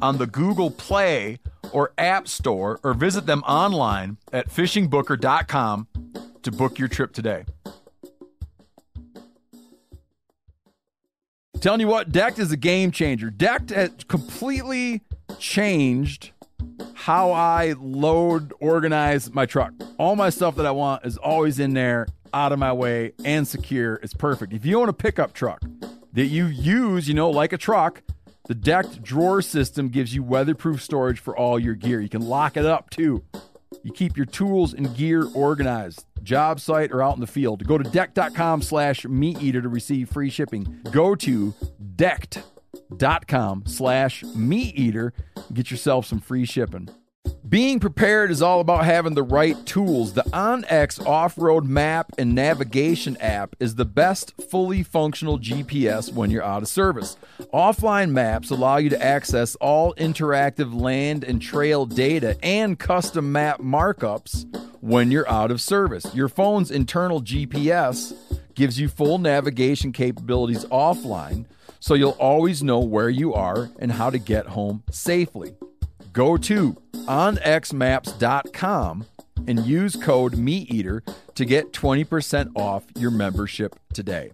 on the Google Play or App Store or visit them online at fishingbooker.com to book your trip today. Telling you what, Decked is a game changer. Decked has completely changed how I load, organize my truck. All my stuff that I want is always in there, out of my way, and secure. It's perfect. If you own a pickup truck that you use, you know, like a truck, the decked drawer system gives you weatherproof storage for all your gear. You can lock it up too. You keep your tools and gear organized, job site or out in the field. Go to decked.com slash meat eater to receive free shipping. Go to decked.com slash meat eater get yourself some free shipping. Being prepared is all about having the right tools. The OnX off road map and navigation app is the best fully functional GPS when you're out of service. Offline maps allow you to access all interactive land and trail data and custom map markups when you're out of service. Your phone's internal GPS gives you full navigation capabilities offline, so you'll always know where you are and how to get home safely go to onxmaps.com and use code MeatEater to get 20% off your membership today.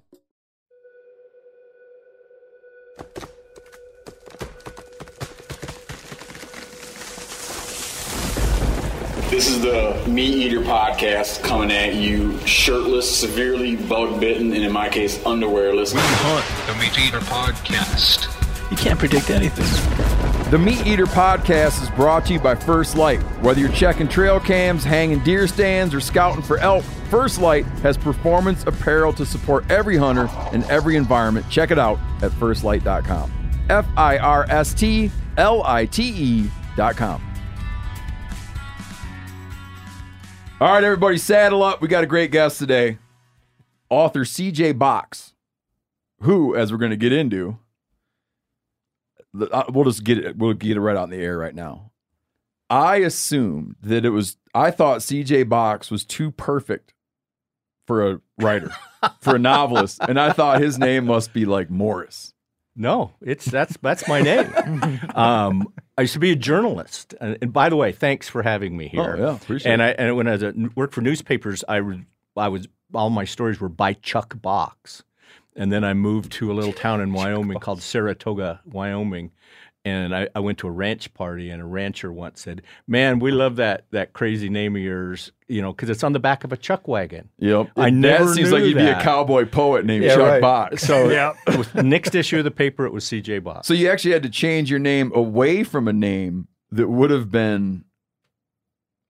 This is the Meat Eater podcast coming at you shirtless, severely bug bitten, and in my case, underwearless. Hunt, the Meat Eater podcast. You can't predict anything. The Meat Eater podcast is brought to you by First Lite. Whether you're checking trail cams, hanging deer stands, or scouting for elk, First Lite has performance apparel to support every hunter in every environment. Check it out at firstlite.com. F I R S T L I T E.com. All right, everybody, saddle up. We got a great guest today. Author CJ Box, who, as we're going to get into, we'll just get it. We'll get it right out in the air right now. I assumed that it was. I thought C.J. Box was too perfect for a writer, for a novelist, and I thought his name must be like Morris. No, it's that's that's my name. um, I used to be a journalist, and, and, by the way, thanks for having me here. Oh yeah, appreciate and it. I and when I was a, worked for newspapers, I was I was all my stories were by Chuck Box. And then I moved to a little town in Wyoming called Saratoga, Wyoming. And I, I, went to a ranch party, and a rancher once said, "Man, we love that that crazy name of yours, you know, because it's on the back of a chuck wagon." Yep, I never that seems knew like you'd that. be a cowboy poet named Yeah, Chuck right. Box. So Yeah. with next issue of the paper, it was C.J. Box. So you actually had to change your name away from a name that would have been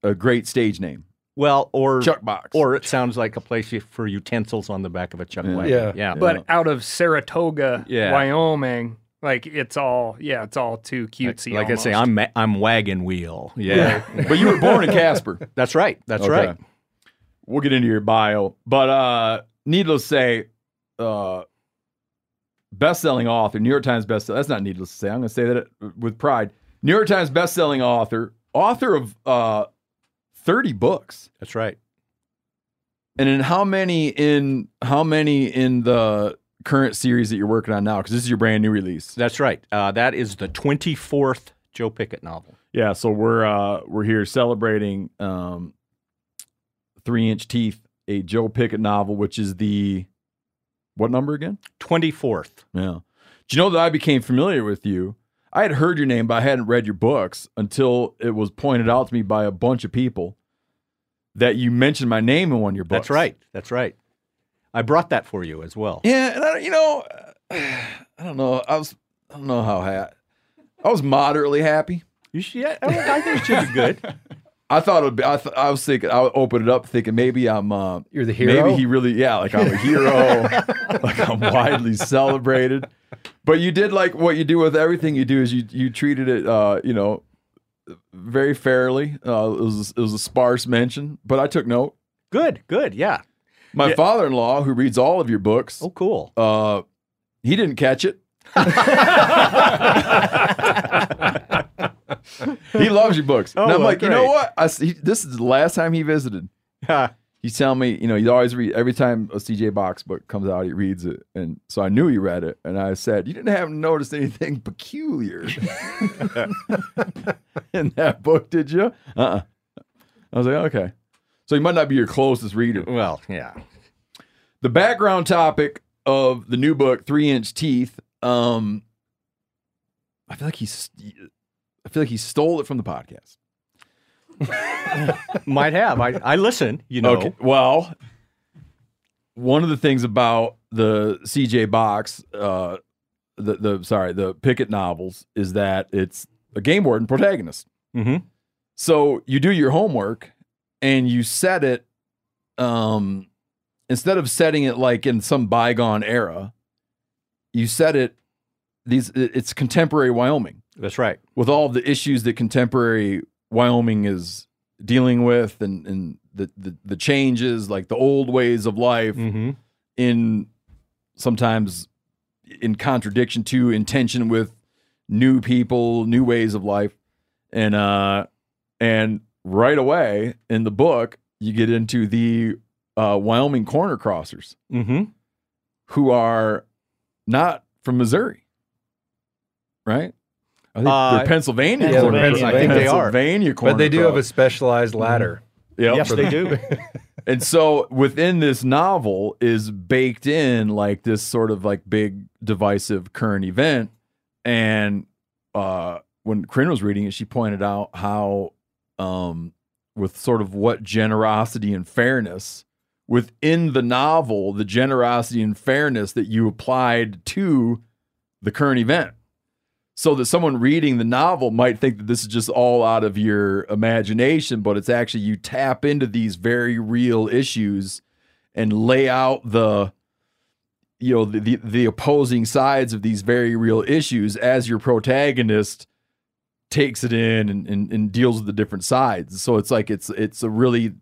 a great stage name, well, or Chuck Box. or it sounds like a place for utensils on the back of a chuck Yeah. wagon. Yeah. yeah. But out of Saratoga, Yeah. Wyoming, like it's all yeah, it's all too cutesy. like I say. I'm ma- I'm wagon wheel. Yeah, but you were born in Casper. that's right. That's Okay. right. We'll get into your bio, but uh, needless to say, uh, best-selling author, New York Times bestseller. That's not needless to say. I'm going to say that with pride. New York Times best-selling author, author of uh, 30 books, That's right. and in how many in how many in the current series that you're working on now? Because this is your brand new release. That's right. Uh, that is the 24th Joe Pickett novel. Yeah, so we're uh, we're here celebrating um, Three Inch Teeth, a Joe Pickett novel, which is the what number again? 24th. Yeah. Do you know that I became familiar with you? I had heard your name, but I hadn't read your books until it was pointed out to me by a bunch of people that you mentioned my name in one of your books. That's right. That's right. I brought that for you as well. Yeah, and I, you know, I don't know. I was, I don't know how ha- I was moderately happy. You should, yeah, I think it should be good. I thought it would be. I, th- I was thinking. I would open it up thinking maybe I'm. Uh, You're the hero? Maybe he really. Yeah, like I'm a hero. like I'm widely celebrated. But you did like what you do with everything you do is you you treated it. Uh, you know, very fairly. Uh, it was it was a sparse mention, but I took note. Good, good, yeah. My Yeah. father-in-law, who reads all of your books, Oh, cool. uh, he didn't catch it. he loves your books. Oh, and I'm like, you know what? I, he, this is the last time he visited. He's telling me, you know, he always read every time a CJ Box book comes out, he reads it, and so I knew he read it, and I said, "You didn't have noticed anything peculiar in that book, did you?" Uh-uh. I was like, "Okay." So he might not be your closest reader. well, yeah. The background topic of the new book, Three Inch Teeth. Um, I feel like he's, I feel like he stole it from the podcast. Might have. I, I listen, you know. Okay. Well, one of the things about the CJ box, uh, the the sorry, the Pickett novels is that it's a game warden protagonist. hmm So you do your homework and you set it, um, instead of setting it like in some bygone era, you set it these it's contemporary Wyoming That's right. with all the issues that contemporary Wyoming is dealing with and, and the, the the changes, like the old ways of life hmm in sometimes in contradiction to intention with new people, new ways of life. And uh and right away in the book you get into the uh Wyoming corner crossers hmm who are not from Missouri. Right? I think Uh, they're Pennsylvania. yeah, they're Pennsylvania. I think they are. Pennsylvania corner But they do have a specialized ladder. Yep. Yes, they do. And so within this novel is baked in like this sort of like big divisive current event. And uh when Corinne was reading it, she pointed out how um with sort of what generosity and fairness within the novel, the generosity and fairness that you applied to the current event. So that someone reading the novel might think that this is just all out of your imagination, but it's actually you tap into these very real issues and lay out the you know the, the, the opposing sides of these very real issues as your protagonist takes it in and, and, and deals with the different sides. So it's like it's it's a really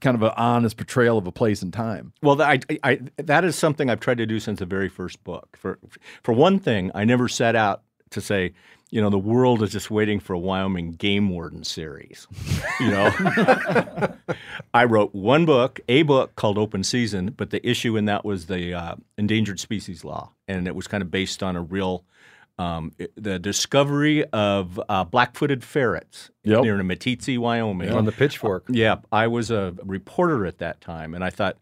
kind of an honest portrayal of a place and time. Well, I, I, that is something I've tried to do since the very first book. For, for one thing, I never set out to say, you know, the world is just waiting for a Wyoming game warden series. You know, I wrote one book, a book called Open Season, but the issue in that was the uh, endangered species law, and it was kind of based on a real. Um, it- the discovery of uh, black-footed ferrets Yep. near Meeteetse, Wyoming. on the pitchfork. Yeah, I was a reporter at that time, and I thought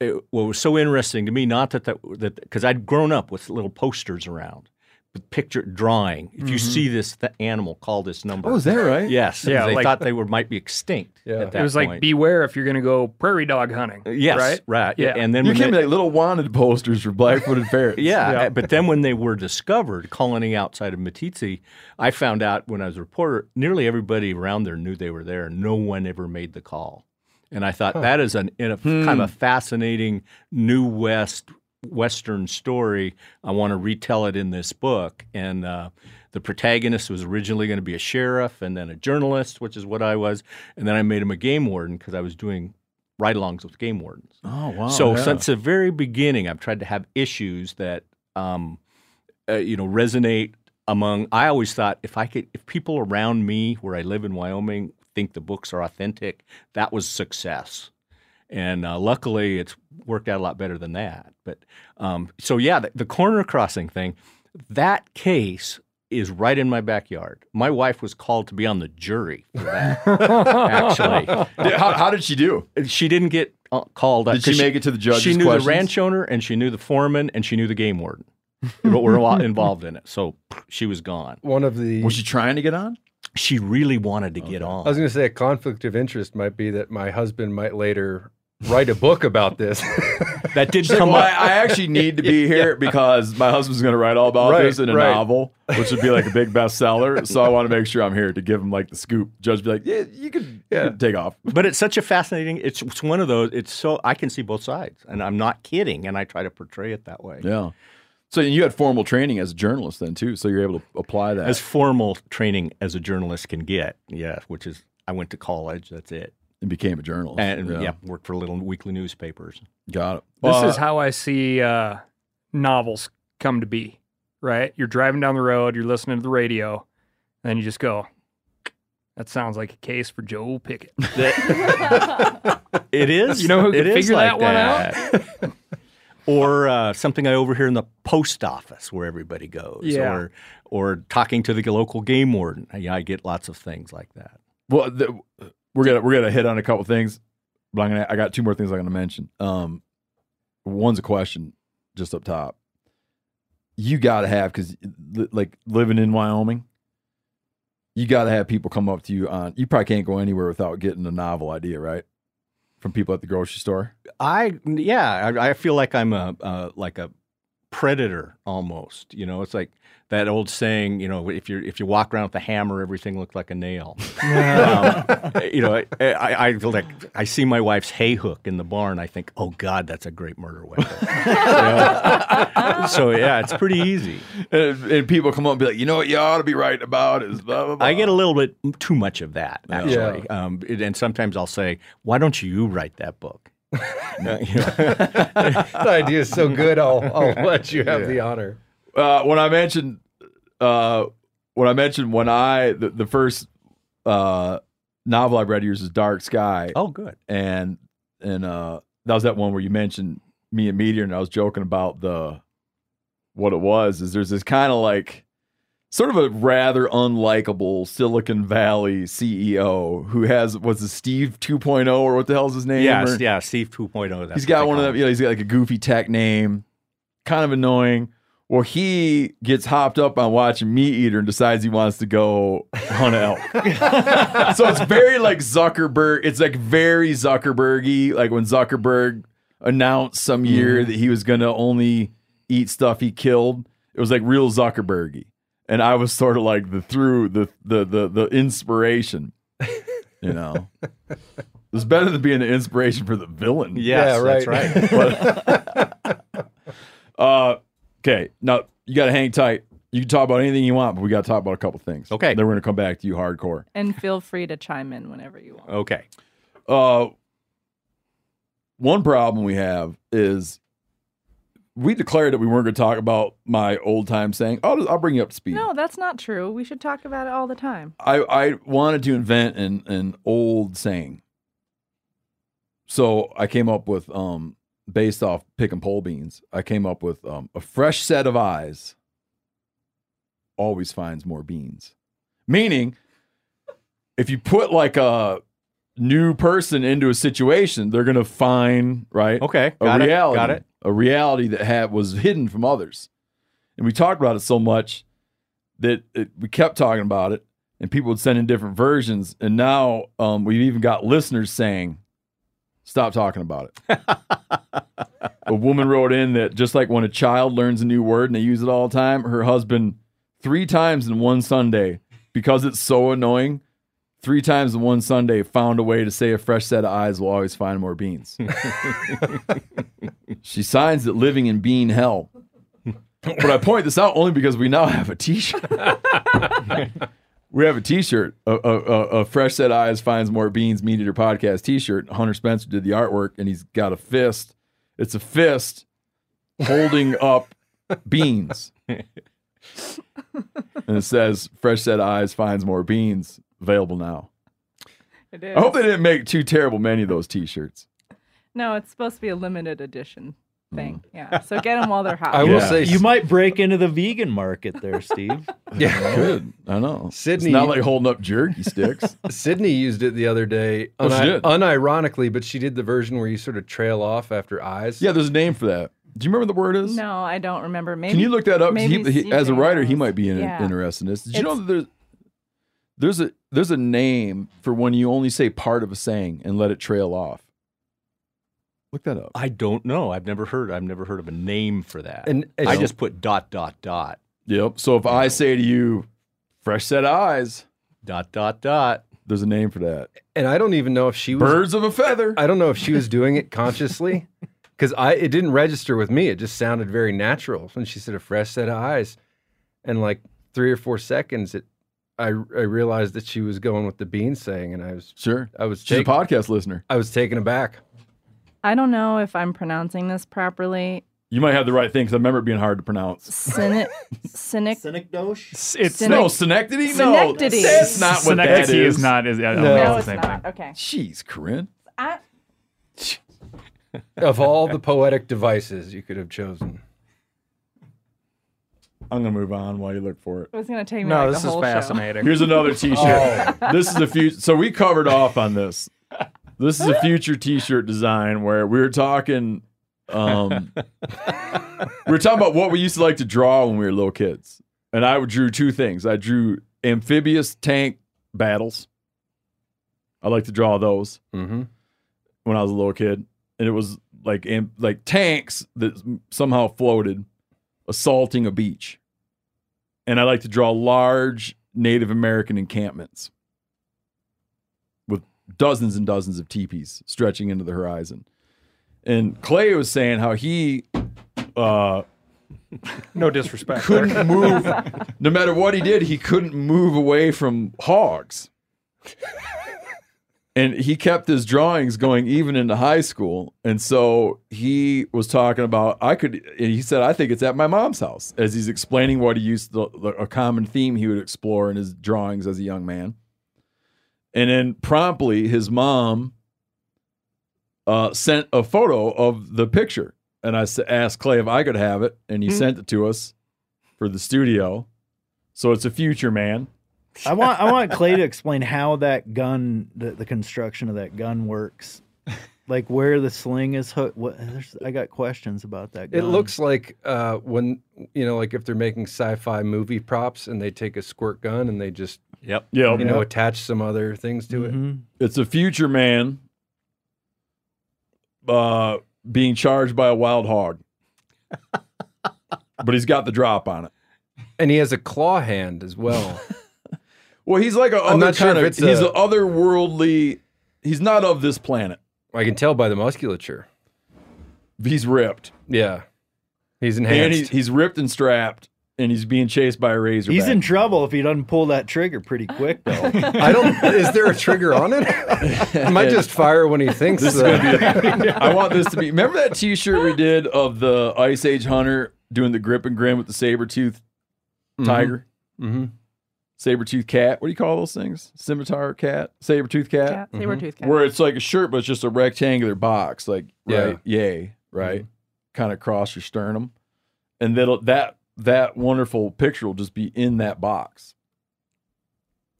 it, what was so interesting to me, not that that because I'd grown up with little posters around, picture drawing. If you see this th- animal, call this number. Mm-hmm. Oh, is that right? Yes. Yeah, they like- thought they were might be extinct. Yeah. at that it was like beware if you're going to go prairie dog hunting. yes, right. right, Yeah. And then You came they- like little wanted posters for black-footed ferrets. Yeah, Yeah. but then when they were discovered colony outside of Meeteetse, I found out when I was a reporter, nearly everybody around there knew they were there. No one ever made the call, and I thought that is an in a, kind of a fascinating new west western story. I want to retell it in this book, and uh, the protagonist was originally going to be a sheriff and then a journalist, which is what I was, and then I made him a game warden because I was doing ride-alongs with game wardens. Oh wow. So yeah. since the very beginning, I've tried to have issues that um, uh, you know resonate among. I always thought if I could, if people around me where I live in Wyoming think the books are authentic, that was success. And uh, luckily, it's worked out a lot better than that. But um, so yeah, the, the corner crossing thing, that case is right in my backyard. My wife was called to be on the jury for that. actually, how, how did she do? she didn't get uh, called. Did she 'cause make it to the judge's She knew questions? the ranch owner, and she knew the foreman, and she knew the game warden. but were all involved in it, so she was gone. One of the. Was she trying to get on? She really wanted to get on. I was going to say a conflict of interest might be that my husband might later write a book about this. that did Well, come I, up. I actually need to be here because my husband's going to write all about Right, this in a right. novel, which would be like a big bestseller. So I want to make sure I'm here to give him like the scoop. Judge be like, yeah, you could, you could take off. But it's such a fascinating. It's, it's one of those. It's so I can see both sides, and I'm not kidding. And I try to portray it that way. Yeah. So you had formal training as a journalist then too, so you're able to apply that. As formal training as a journalist can get, yeah, which is I went to college. That's it, and became a journalist. and yeah, worked for little weekly newspapers. got it. This Uh, is how I see uh, novels come to be, right? You're driving down the road, you're listening to the radio, and then you just go, that sounds like a case for Joe Pickett. It is. You know who it could figure like that one that. or uh, something I overhear in the post office where everybody goes. Yeah. Or or talking to the local game warden. Yeah, I get lots of things like that. Well, the, we're gonna we're gonna hit on a couple things, but I'm gonna I got two more things I'm gonna mention. Um, one's a question, just up top. You got to have because like living in Wyoming, you got to have people come up to you on. You probably can't go anywhere without getting a novel idea, right? From people at the grocery store. I yeah, I, I feel like I'm a uh, like a predator almost. You know, it's like that old saying. You know, if you if you walk around with a hammer, everything looks like a nail. um, you know, I, I, I feel like I see my wife's hay hook in the barn. I think, oh God, that's a great murder weapon. You know? so yeah, it's pretty easy. And, and people come up and be like, you know what, you ought to be writing about is blah blah blah. I get a little bit too much of that actually, um, it- and sometimes I'll say, "Why don't you write that book?" Uh, you know, the idea is so good. I'll, I'll let you have the honor. uh, when I mentioned uh, when I mentioned when I the, the first uh, novel I read of yours is Dark Sky, oh, good. and and uh, that was that one where you mentioned me and MeatEater, and I was joking about the what it was. Is there's this kind of like sort of a rather unlikable Silicon Valley CEO who has was it Steve 2.0 or what the hell's his name? Yeah, Or- yeah, Steve 2.0. He's got one of them. You know, he's got like a goofy tech name, kind of annoying. Well, he gets hopped up on watching Meat Eater and decides he wants to go hunt elk. so it's very like Zuckerberg. It's like very Zuckerbergy. Like when Zuckerberg announced some year Mm-hmm. that he was going to only eat stuff he killed. It was like real Zuckerbergy, and I was sort of like the through the the the the inspiration. You know, it's better than being an inspiration for the villain. Yes, Yeah, that's right. right. Uh, okay. Now you got to hang tight. You can talk about anything you want, but we got to talk about a couple things. Okay. Then we're going to come back to you hardcore. And feel free to chime in whenever you want. okay. Uh, one problem we have is we declared that we weren't going to talk about my old time saying. I'll, I'll bring you up to speed. No, that's not true. We should talk about it all the time. I, I wanted to invent an, an old saying. So I came up with, um, based off pick and pole beans, I came up with um, a fresh set of eyes always finds more beans. Meaning, if you put like a new person into a situation, they're going to find, right? Okay. a it. reality, Got it. A reality that had was hidden from others. And we talked about it so much that it, we kept talking about it, and people would send in different versions. And now um, we've even got listeners saying, "Stop talking about it." a woman wrote in that just like when a child learns a new word and they use it all the time, her husband three times in one Sunday because it's so annoying. Three times in one Sunday, found a way to say a fresh set of eyes will always find more beans. She signs that living in bean hell. But I point this out only because we now have a T-shirt. we have a T-shirt, a, a, a, a fresh set of eyes finds more beans. Meat Eater podcast T-shirt. Hunter Spencer did the artwork, and he's got a fist. It's a fist holding up beans, and it says "Fresh set of eyes finds more beans." Available now. It is. I hope they didn't make too terrible many of those T-shirts. No, it's supposed to be a limited edition thing. Mm. Yeah. So get them while they're hot. I will Yeah. say, You might break into the vegan market there, Steve. yeah. Good. I know. Sydney- It's not like holding up jerky sticks. Sydney used it the other day, Oh, she did? unironically, but she did the version where you sort of trail off after eyes. yeah, there's a name for that. Do you remember what the word is? No, I don't remember. Maybe Can you look that up? 'Cause He, maybe he- as a CJ writer, he knows. might be in, Yeah. interested in this. Did you know It's- that there's there's a there's a name for when you only say part of a saying and let it trail off? Look that up. I don't know. I've never heard. I've never heard of a name for that. And as I you- just put dot dot dot Yep. So if I say to you, "Fresh set of eyes," dot dot dot. there's a name for that. and I don't even know if she was. Birds of a feather. I don't know if she was doing it consciously, because I it didn't register with me. It just sounded very natural when she said a fresh set of eyes, and like three or four seconds, it I I realized that she was going with the bean saying, and I was Sure. I was She's a podcast listener. I was taken aback. I don't know if I'm pronouncing this properly. You might have the right thing because I remember it being hard to pronounce. Cynic, cynic. Synecdoche? It's Cynic- No, Synecdoche? No, Synecdoche. that's not what that Synecdoche is. is not. Is, I don't No. know, No, the it's same not. thing. Okay. Jeez, Corinne. I, Of all the poetic devices you could have chosen, I'm gonna move on while you look for it. it was gonna take me No, like this the is whole show. fascinating. Here's another T-shirt. This is a future. So we covered off on this. This is a future T-shirt design where we were talking. Um, we were talking about what we used to like to draw when we were little kids, and I drew two things. I drew amphibious tank battles. I like to draw those mm-hmm. when I was a little kid, and it was like am- like tanks that somehow floated, assaulting a beach. And I like to draw large Native American encampments with dozens and dozens of teepees stretching into the horizon. And Clay was saying how he uh, No disrespect. couldn't move, no matter what he did, he couldn't move away from hogs. And he kept his drawings going even into high school. And so he was talking about, I could, and he said, I think it's at my mom's house as he's explaining what he used to, a common theme he would explore in his drawings as a young man. And then promptly, his mom uh, sent a photo of the picture. And I asked Clay if I could have it. And he sent it to us for the studio. So it's a future man. I want I want Clay to explain how that gun, the, the construction of that gun works, like where the sling is hooked. What there's, I got questions about that. Gun. It looks like uh, when you know, like if they're making sci-fi movie props and they take a squirt gun and they just Yep. Yeah. you know attach some other things to it. Mhm. It's a future man uh, being charged by a wild hog. but he's got the drop on it. And he has a claw hand as well. Well, he's like a I'm other not sure kind if of, it's he's a- an otherworldly. He's not of this planet. I can tell by the musculature. He's ripped, Yeah, he's and enhanced. he's, he's ripped and strapped, and he's being chased by a razor. He's in trouble if he doesn't pull that trigger pretty quick, though. I don't. Is there a trigger on it? It might just fire when he thinks. This is gonna be. I want this to be. Remember that T-shirt we did of the Ice Age hunter doing the grip and grin with the saber tooth mm-hmm. tiger, mm-hmm. Mhm. saber tooth cat. What do you call those things? Scimitar cat, saber tooth cat. Cat, saber-tooth cat. Where it's like a shirt, but it's just a rectangular box, like Yeah. right, yay, right, kind of across your sternum, and that'll that that wonderful picture will just be in that box.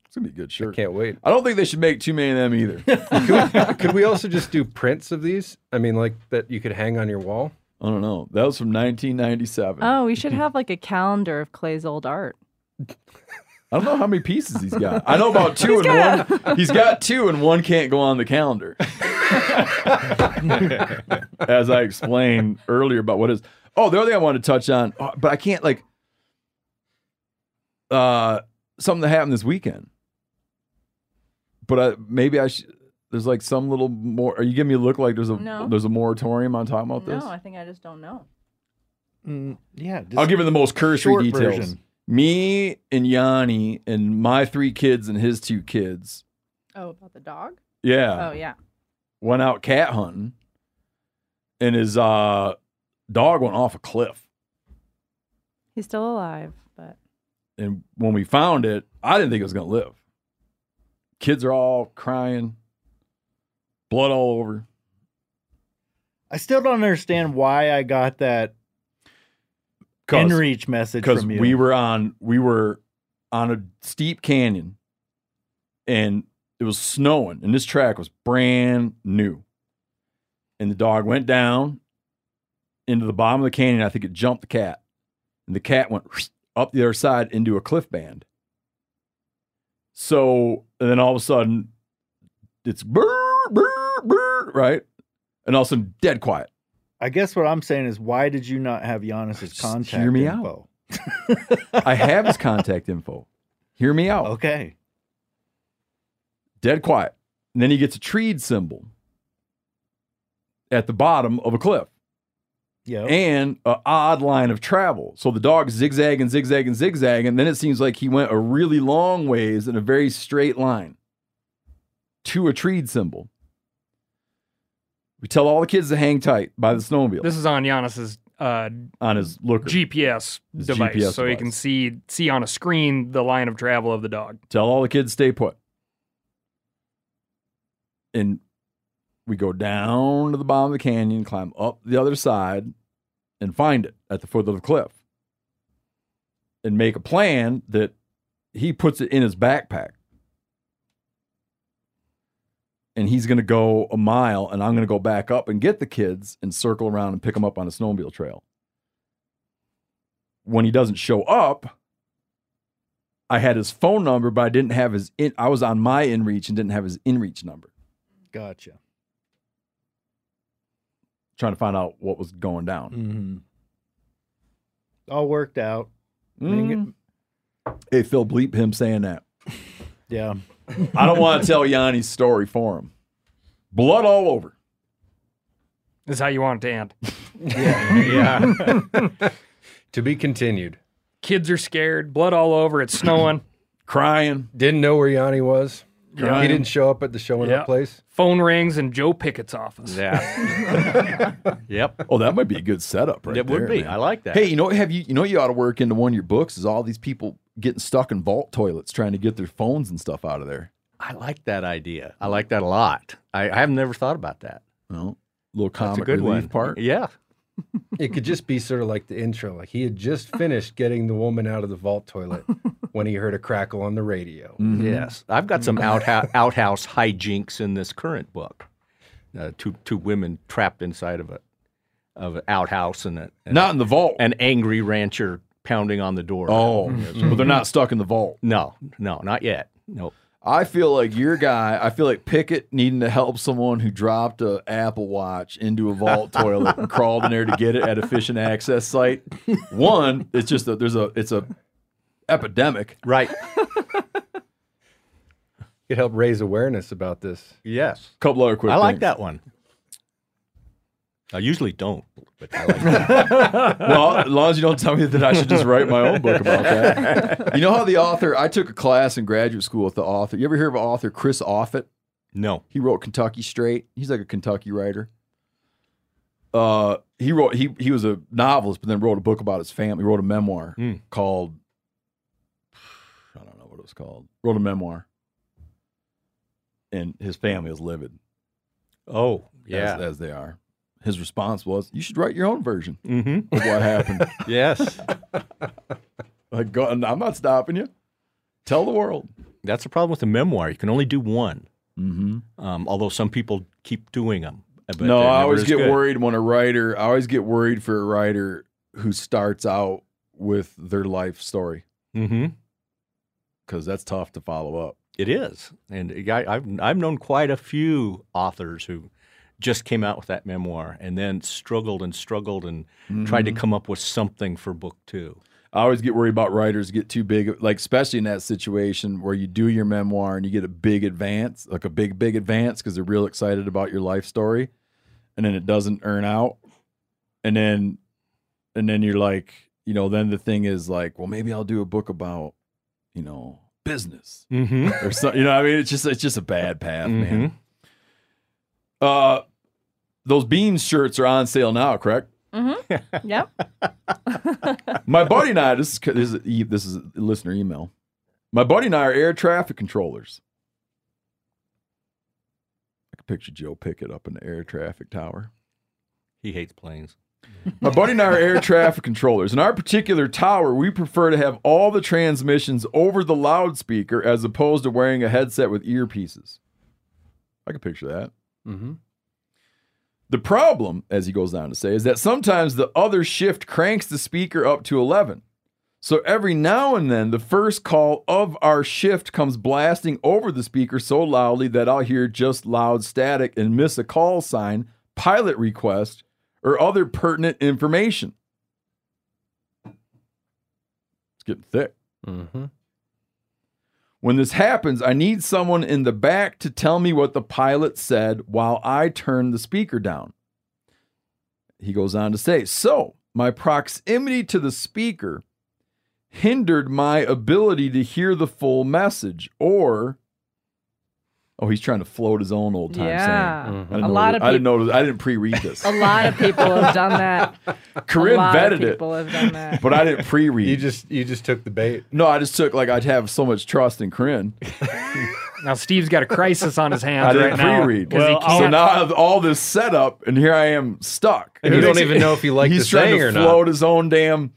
It's gonna be a good shirt. I Can't wait. I don't think they should make too many of them either. Could we, could we also just do prints of these? I mean, like that you could hang on your wall. I don't know. That was from 1997. Oh, we should have like a calendar of Clay's old art. I don't know how many pieces he's got. I know about two and got one. He's got two and one can't go on the calendar. As I explained earlier about what is. Oh, the other thing I wanted to touch on, oh, but I can't like. Uh, something that happened this weekend. But I, maybe I should. There's like some little more. Are you giving me a look like there's a No. there's a moratorium on talking about this? No, I think I just don't know. Mm, yeah, I'll give it the most cursory short details. version. Me and Yanni and my three kids and his two kids. Oh, about the dog? Yeah. Oh, yeah. Went out cat hunting and his uh dog went off a cliff. He's still alive, but And when we found it, I didn't think it was gonna live. Kids are all crying, blood all over. I still don't understand why I got that inReach message because from you. we were on we were on a steep canyon and it was snowing and this track was brand new. And the dog went down into the bottom of the canyon. I think it jumped the cat and the cat went up the other side into a cliff band. So and then all of a sudden it's brr, brr, brr, right? And all of a sudden dead quiet I guess what I'm saying is, why did you not have Giannis's Just contact hear me info? i have his contact info hear me out Okay. dead quiet. And then he gets a treed symbol at the bottom of a cliff. Yeah. and a odd line of travel. So the dog zigzag and zigzag and zigzag, and then it seems like he went a really long ways in a very straight line to a treed symbol. We tell all the kids to hang tight by the snowmobile This is on Giannis's uh, on his looker. GPS His device, GPS so you can see see on a screen the line of travel of the dog. Tell all the kids stay put. And we go down to the bottom of the canyon, climb up the other side, and find it at the foot of the cliff. And make a plan that he puts it in his backpack. And he's going to go a mile, and I'm going to go back up and get the kids and circle around and pick them up on a snowmobile trail. When he doesn't show up, I had his phone number, but I didn't have his in, I was on my inReach and didn't have his inReach number. Gotcha. Trying to find out what was going down. hmm All worked out. I mean, Mm. Hey, Phil, bleep him saying that. Yeah. I don't want to tell Yanni's story for him. Blood all over. Is how you want it to end. Yeah. to be continued. Kids are scared, blood all over. It's snowing. Crying. Didn't know where Yanni was. Yeah. He didn't show up at the showing Yeah. that place. Phone rings in Joe Pickett's office. Yeah. yep. Oh, that might be a good setup right it would be. man. I like that. Hey, you know have you you know you ought to work into one of your books is all these people getting stuck in vault toilets trying to get their phones and stuff out of there. I like that idea. I like that a lot. I, I have never thought about that. Well, little That's comic a good relief one. part. Yeah. It could just be sort of like the intro. Like he had just finished getting the woman out of the vault toilet when he heard a crackle on the radio. Mhm. Yes, I've got some outhou- outhouse hijinks in this current book. Uh, two two women trapped inside of a of an outhouse and, a, and Not in the vault. an angry rancher pounding on the door. Oh, but they're not stuck in the vault. no, no, not yet. No. I feel like your guy. I feel like Pickett needing to help someone who dropped a Apple Watch into a vault toilet and crawled in there to get it at a fishing access site. One, it's just a there's a it's a epidemic. Right. Could help raise awareness about this. yes. couple other quick. I like things. that one. I usually don't, but I like that. Well, as long as you don't tell me that I should just write my own book about that. You know how the author? I took a class in graduate school with the author. You ever hear of an author Chris Offutt? no. He wrote Kentucky Straight. He's like a Kentucky writer. Uh, he wrote he he was a novelist, but then wrote a book about his family. He wrote a memoir Hmm. called I don't know what it was called. Wrote a memoir, and his family is livid. Oh, as- yeah. as, they are. His response was, "You should write your own version mm-hmm. of what happened." Yes. like, go, I'm not stopping you. Tell the world. That's the problem with a memoir. You can only do one. Mm-hmm. Um, although some people keep doing them. But no, I always get good. worried when a writer. I always get worried for a writer who starts out with their life story Mm-hmm. because that's tough to follow up. It is, and I, I've I've known quite a few authors who just came out with that memoir and then struggled and struggled and tried to Mm-hmm. come up with something for book two. I always get worried about writers get too big, like especially in that situation where you do your memoir and you get a big advance, like a big big advance, because they're real excited about your life story, and then it doesn't earn out, and then, and then you're like, you know, then the thing is like, well, maybe I'll do a book about, you know, business Mm-hmm. or something. You know, I mean, it's just it's just a bad path, Mm-hmm. man. Uh, those beans shirts are on sale now, correct? Mm-hmm. Yep. My buddy and I, this is this is, e- this is a listener email. My buddy and I are air traffic controllers. I can picture Joe Pickett up in the air traffic tower. He hates planes. My buddy and I are air traffic controllers. In our particular tower, we prefer to have all the transmissions over the loudspeaker as opposed to wearing a headset with earpieces. I can picture that. Mm-hmm. The problem, as he goes down to say, is that sometimes the other shift cranks the speaker up to 11. So every now and then, the first call of our shift comes blasting over the speaker so loudly that I'll hear just loud static and miss a call sign, pilot request, or other pertinent information. It's getting thick. Mm-hmm. When this happens, I need someone in the back to tell me what the pilot said while I turn the speaker down. he goes on to say, so my proximity to the speaker hindered my ability to hear the full message or oh he's trying to float his own old time Yeah. saying I A didn't know lot of I didn't peop- know I didn't pre-read this A lot of people have done that. Corinne a lot vetted of it people have done that. but I didn't pre-read You just you just took the bait. no I just took like I'd have so much trust in Corinne Now Steve's got a crisis on his I hands didn't right now. pre-read 'cause he so now I have all this setup and here I am stuck And you don't even know if you like the he's trying saying to or not. float his own damn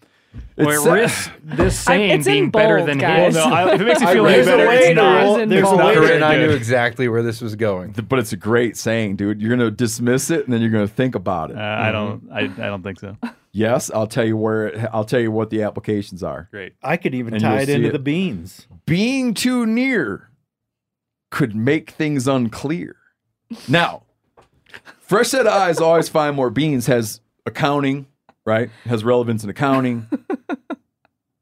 Well, it's it risks this saying it's in being better than guys. his. Well, no, I, if it makes you feel read any it. better, There's it's a not. way to- there's a Bold. way Corinne, I knew exactly where this was going. but it's a great saying dude you're gonna dismiss it and then you're gonna think about it Uh, I don't. I, I don't think so. Yes, I'll tell you where. It, I'll tell you what the applications are. Great. I could even And tie it into it. the beans. Being too near could make things unclear. Now, fresh set of eyes always find more beans has accounting, right? Has relevance in accounting.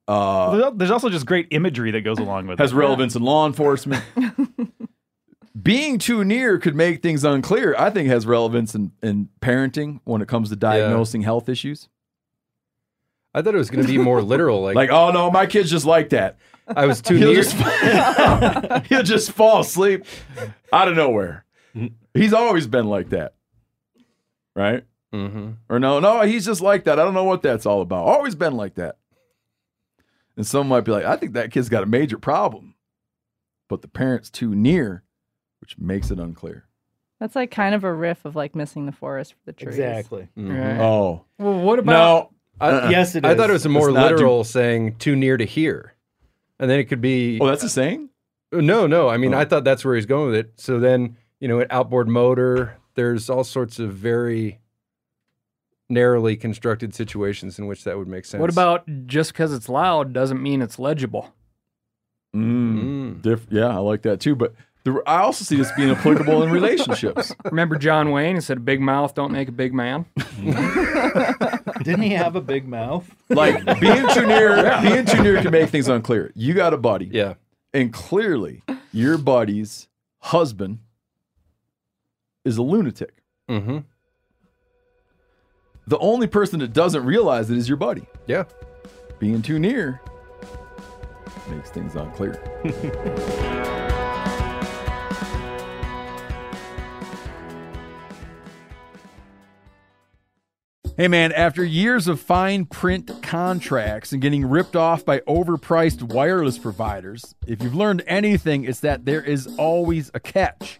Uh, There's also just great imagery that goes along with has it. Has relevance in law enforcement. Being too near could make things unclear. I think has relevance in, in parenting when it comes to diagnosing health issues. I thought it was going to be more literal. Like, Like, oh no, my kid's just like that. I was too He'll near. just, he'll just fall asleep out of nowhere. He's always been like that. Right? Hmm Or no, no, he's just like that. I don't know what that's all about. Always been like that. And some might be like, I think that kid's got a major problem. But the parent's too near, which makes it unclear. That's like kind of a riff of like missing the forest for the trees. Exactly. Right. Oh. Well, what about No. I, Yes, it I thought it is. was a more It's not literal saying too near to hear. And then it could be, Oh, that's a saying? no, no. I mean, Oh. I thought that's where he's going with it. So then, you know, an outboard motor, there's all sorts of very narrowly constructed situations in which that would make sense. what about just because it's loud doesn't mean it's legible? Mm. Mm. Diff- yeah, I like that too. But the, I also see this being applicable in relationships. Remember John Wayne? He said, "A big mouth don't make a big man." Didn't he have a big mouth? Like being too near, being too near can make things unclear. You got a buddy. Yeah. And clearly, your buddy's husband is a lunatic. hmm The only person that doesn't realize it is your buddy. Yeah. Being too near makes things unclear. Hey man, after years of fine print contracts and getting ripped off by overpriced wireless providers, if you've learned anything, it's that there is always a catch.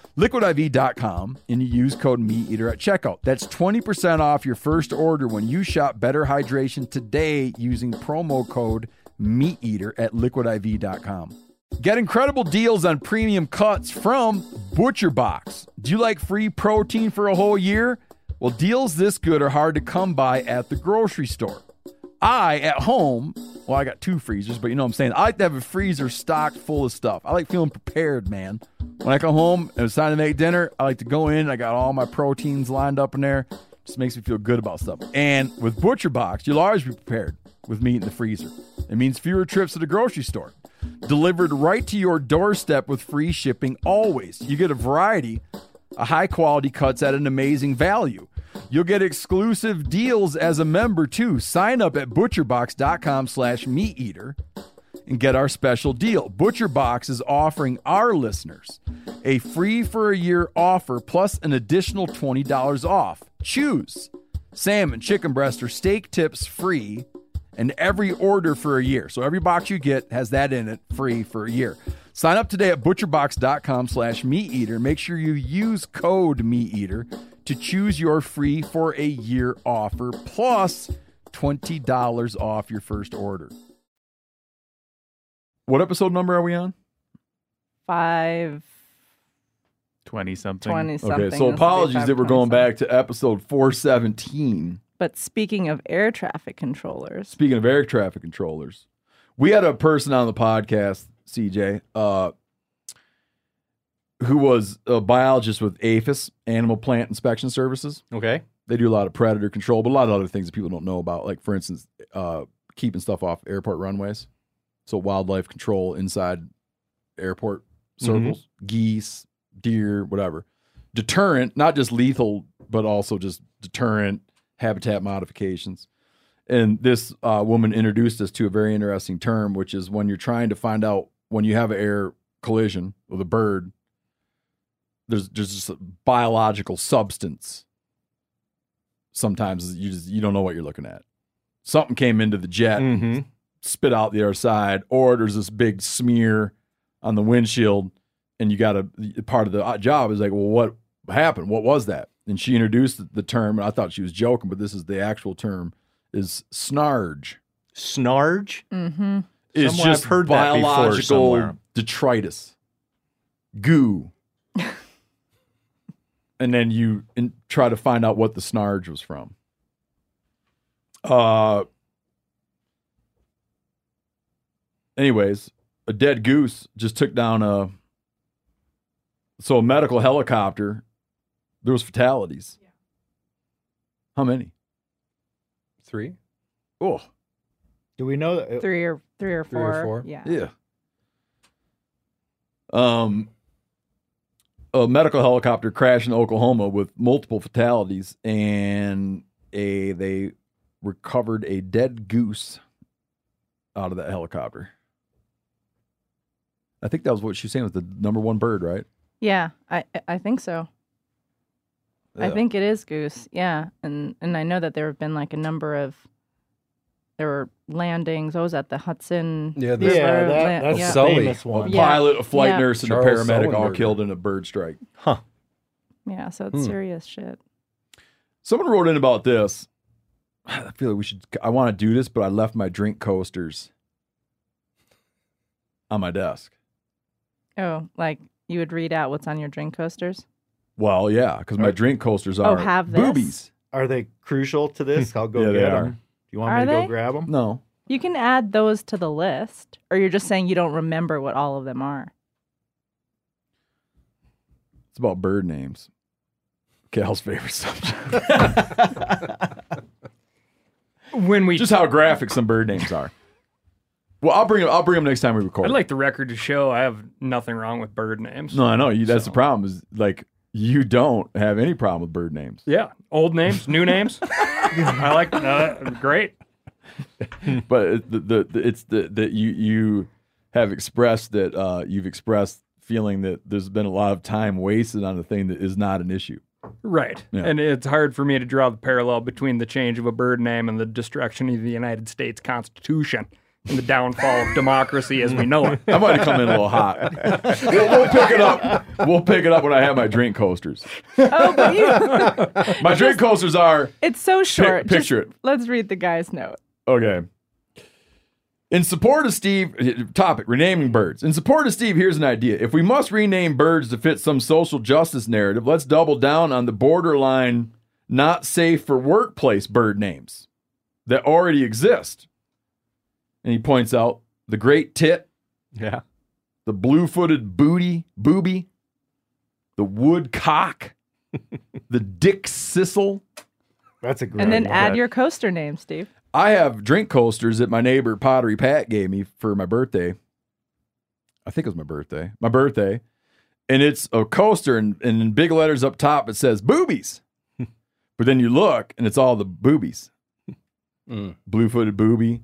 liquidiv.com and you use code MeatEater at checkout. That's 20% off your first order when you shop Better Hydration today using promo code MeatEater at liquidiv.com. Get incredible deals on premium cuts from Butcher Box. Do you like free protein for a whole year? Well, deals this good are hard to come by at the grocery store. I, at home, well, I got two freezers, but you know what I'm saying? I like to have a freezer stocked full of stuff. I like feeling prepared, man. When I come home and it's time to make dinner, I like to go in. I got all my proteins lined up in there. Just makes me feel good about stuff. And with ButcherBox, you'll always be prepared with meat in the freezer. It means fewer trips to the grocery store. Delivered right to your doorstep with free shipping always. You get a variety of high quality cuts at an amazing value. You'll get exclusive deals as a member too. Sign up at butcherbox.com slash meat eater and get our special deal. ButcherBox is offering our listeners a free for a year offer plus an additional $20 off. Choose salmon, chicken breast, or steak tips free and every order for a year. So every box you get has that in it free for a year. Sign up today at butcherbox.com slash meat eater. Make sure you use code meateater to choose your free for a year offer plus $20 off your first order. What episode number are we on? Five 20 something. twenty something. Okay, so This will be apologies that we're going 527. back to episode 417. But speaking of air traffic controllers, Speaking of air traffic controllers, we had a person on the podcast, CJ, uh, who was a biologist with APHIS, Animal Plant Inspection Services. Okay. They do a lot of predator control, but a lot of other things that people don't know about, like for instance, uh, keeping stuff off airport runways. So wildlife control inside airport circles, geese, deer, whatever. Deterrent, not just lethal, but also just deterrent habitat modifications. And this uh, woman introduced us to a very interesting term, which is when you're trying to find out when you have an air collision with a bird, there's there's just a biological substance. Sometimes you just you don't know what you're looking at. Something came into the jet, Mm-hmm. Spit out the other side, or there's this big smear on the windshield, and you got a part of the job is like, well, what happened? What was that? And she introduced the term, and I thought she was joking, but this is the actual term: is snarge. Snarge. mm-hmm. It's Somewhere I've just heard biological detritus, goo. and then you in, try to find out what the snarge was from. Uh. Anyways, a dead goose just took down a. So a medical helicopter, there was fatalities. How many? Three? Oh, Do we know that? three or three or Three or four. four? Yeah. Yeah. Um, a medical helicopter crashed in Oklahoma with multiple fatalities, and a they recovered a dead goose out of that helicopter. I think that was what she was saying was the number one bird, right? Yeah, I I think so. I think it is goose. Yeah, and and I know that there have been like a number of there were landings. I was at the Hudson. Yeah, River this- yeah, that, lan- that's yeah. the Sully. famous one. Yeah. pilot, a flight Yeah. nurse, and Charles a paramedic all killed in a bird strike. Huh. Yeah, so it's Hmm. serious shit. Someone wrote in about this. I feel like we should. I want to do this, but I left my drink coasters on my desk. Oh, like you would read out what's on your drink coasters? Well, yeah, because my drink coasters oh, are Oh, have this? boobies. Are they crucial to this? I'll go Yeah, they get are. them. Do you want Are me to they? go grab them? No, You can add those to the list, or you're just saying you don't remember what all of them are. it's about bird names. Cal's favorite subject. When we, Just how graphic some bird names are. Well, I'll bring them. I'll bring them next time we record. I'd like the record to show I have nothing wrong with bird names. no, I know you. That's the problem. Is like you don't have any problem with bird names. Yeah, old names, new names. I like uh, great. but the, the, the it's the that you you have expressed that uh, you've expressed feeling that there's been a lot of time wasted on a thing that is not an issue. Right. Yeah. And it's hard for me to draw the parallel between the change of a bird name and the destruction of the United States Constitution and the downfall of democracy as we know it. I might have come in a little hot. we'll, we'll pick it up. We'll pick it up when I have my drink coasters. Oh, but you, My drink coasters are it's so short. Just- picture it. Let's read the guy's note. Okay. In support of Steve, topic renaming birds. In support of Steve, here's an idea. If we must rename birds to fit some social justice narrative, let's double down on the borderline not safe for workplace bird names that already exist. And he points out the great tit, Yeah. the blue footed booty, booby, the woodcock, the dickcissel. That's a great. And then one. add your coaster name, Steve. I have drink coasters that my neighbor Pottery Pat gave me for my birthday. I think it was my birthday. My birthday. And it's a coaster, and, and in big letters up top, it says boobies. but then you look, and it's all the boobies Mm. blue footed booby.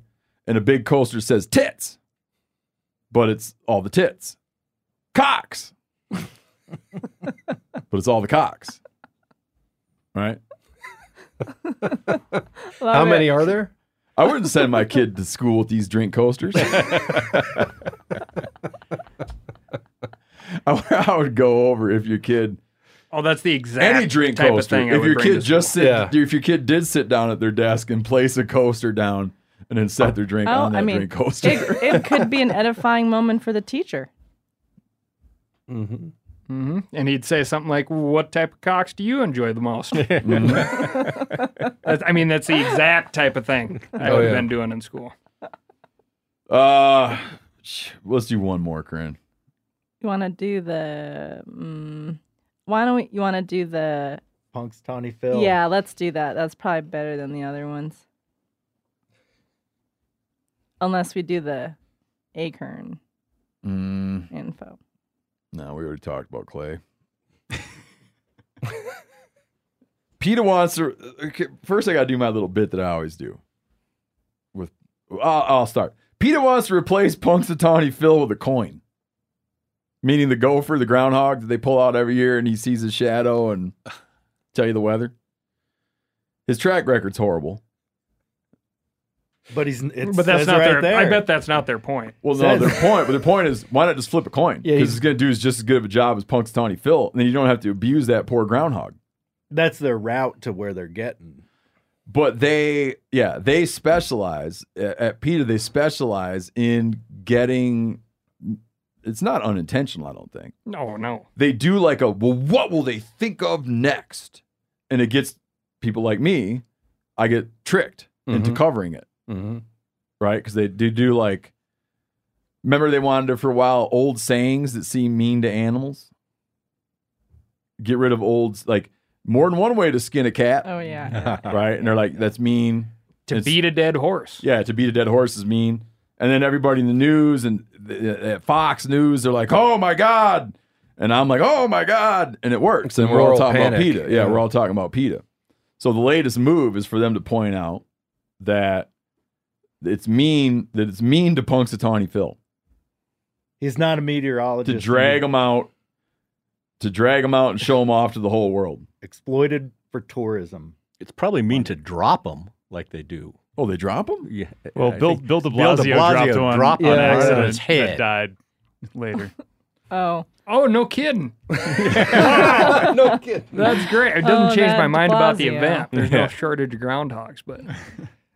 And a big coaster says tits, but it's all the tits. Cocks. but it's all the cocks. Right? How many are there? I wouldn't send my kid to school with these drink coasters. I, I would go over if your kid Oh, that's the exact any drink type coaster. of thing. I if would your bring kid just school. sit, Yeah. if your kid did sit down at their desk and place a coaster down and then set their drink Oh, on that I mean, drink coaster. it, it could be an edifying moment for the teacher. Mm-hmm. Mm-hmm. And he'd say something like, "What type of cocks do you enjoy the most?" Mm-hmm. I mean, that's the exact type of thing I Oh, would have yeah. been doing in school. uh, let's do one more, Corinne. You want to do the? Mm, why don't we, you want to do the? Punxsutawney Phil. Yeah, let's do that. That's probably better than the other ones. Unless we do the acorn Mm, info. no, we already talked about Clay. Peter wants to. okay, First, I got to do my little bit that I always do. With, I'll, I'll start. Peter wants to replace Punxsutawney Phil with a coin, meaning the gopher, the groundhog that they pull out every year, and he sees his shadow and tell you the weather. His track record's horrible. But he's. It but that's says not right their. there. I bet that's not their point. Well, no, their point, but their point is why not just flip a coin? Yeah, Because he's- it's going to do is just as good of a job as Punxsutawney Phil, and then you don't have to abuse that poor groundhog. that's their route to where they're getting. but they yeah they specialize at at PETA they specialize in getting it's not unintentional I don't think No, no. they do like a well what will they think of next and it gets people like me I get tricked into Mhm. covering it Mm-hmm. right because they do do like remember they wanted to for a while old sayings that seem mean to animals get rid of old like more than one way to skin a cat Oh yeah. right and they're like that's mean To It's- beat a dead horse. Yeah, to beat a dead horse is mean. And then everybody in the news and th- at Fox News, they're like, "Oh my god," and I'm like, "Oh my god," and it works. It's and we're all moral talking about panic. PETA. Yeah, Yeah. we're all talking about PETA. So the latest move is for them to point out that it's mean that it's mean to Punxsutawney Phil He's not a meteorologist. to drag him out, to drag him out and show him off to the whole world. exploited for tourism. It's probably mean to drop them like they do. Oh, they drop him? Yeah. Well, I Bill think Bill De Bill Blasio, dropped one dropped on one right accident his head. that died later. Oh. Oh, no kidding. no kidding. That's great. It doesn't Oh, change my that mind about the Blasio. event. There's no shortage of groundhogs, but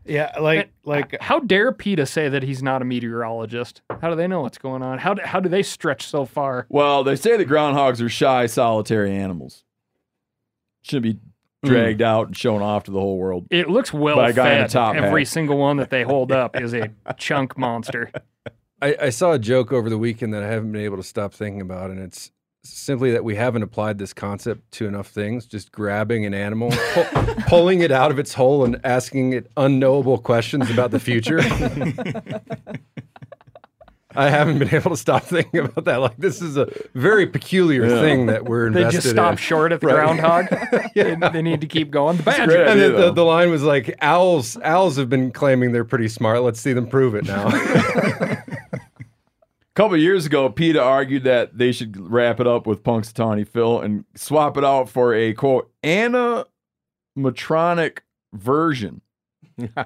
Yeah, like eh, like how dare PETA say that he's not a meteorologist? How do they know what's going on? How do, how do they stretch so far? Well, they say the groundhogs are shy, solitary animals. Should be hmm. dragged out and shown off to the whole world. It looks well By a guy in a fed. top Every hat. single one that they hold up is a chunk monster. I, I saw a joke over the weekend that I haven't been able to stop thinking about, and it's simply that we haven't applied this concept to enough things. Just grabbing an animal, pu- pulling it out of its hole, and asking it unknowable questions about the future. I haven't been able to stop thinking about that. Like this is a very peculiar Yeah. thing that we're invested. They just stop in. short at the Right. groundhog. they, they need to keep going. The badger. great. And idea, then the, the line was like, "Owls, owls have been claiming they're pretty smart. Let's see them prove it now." couple of years ago, PETA argued that they should wrap it up with Punxsutawney Phil and swap it out for a quote animatronic version.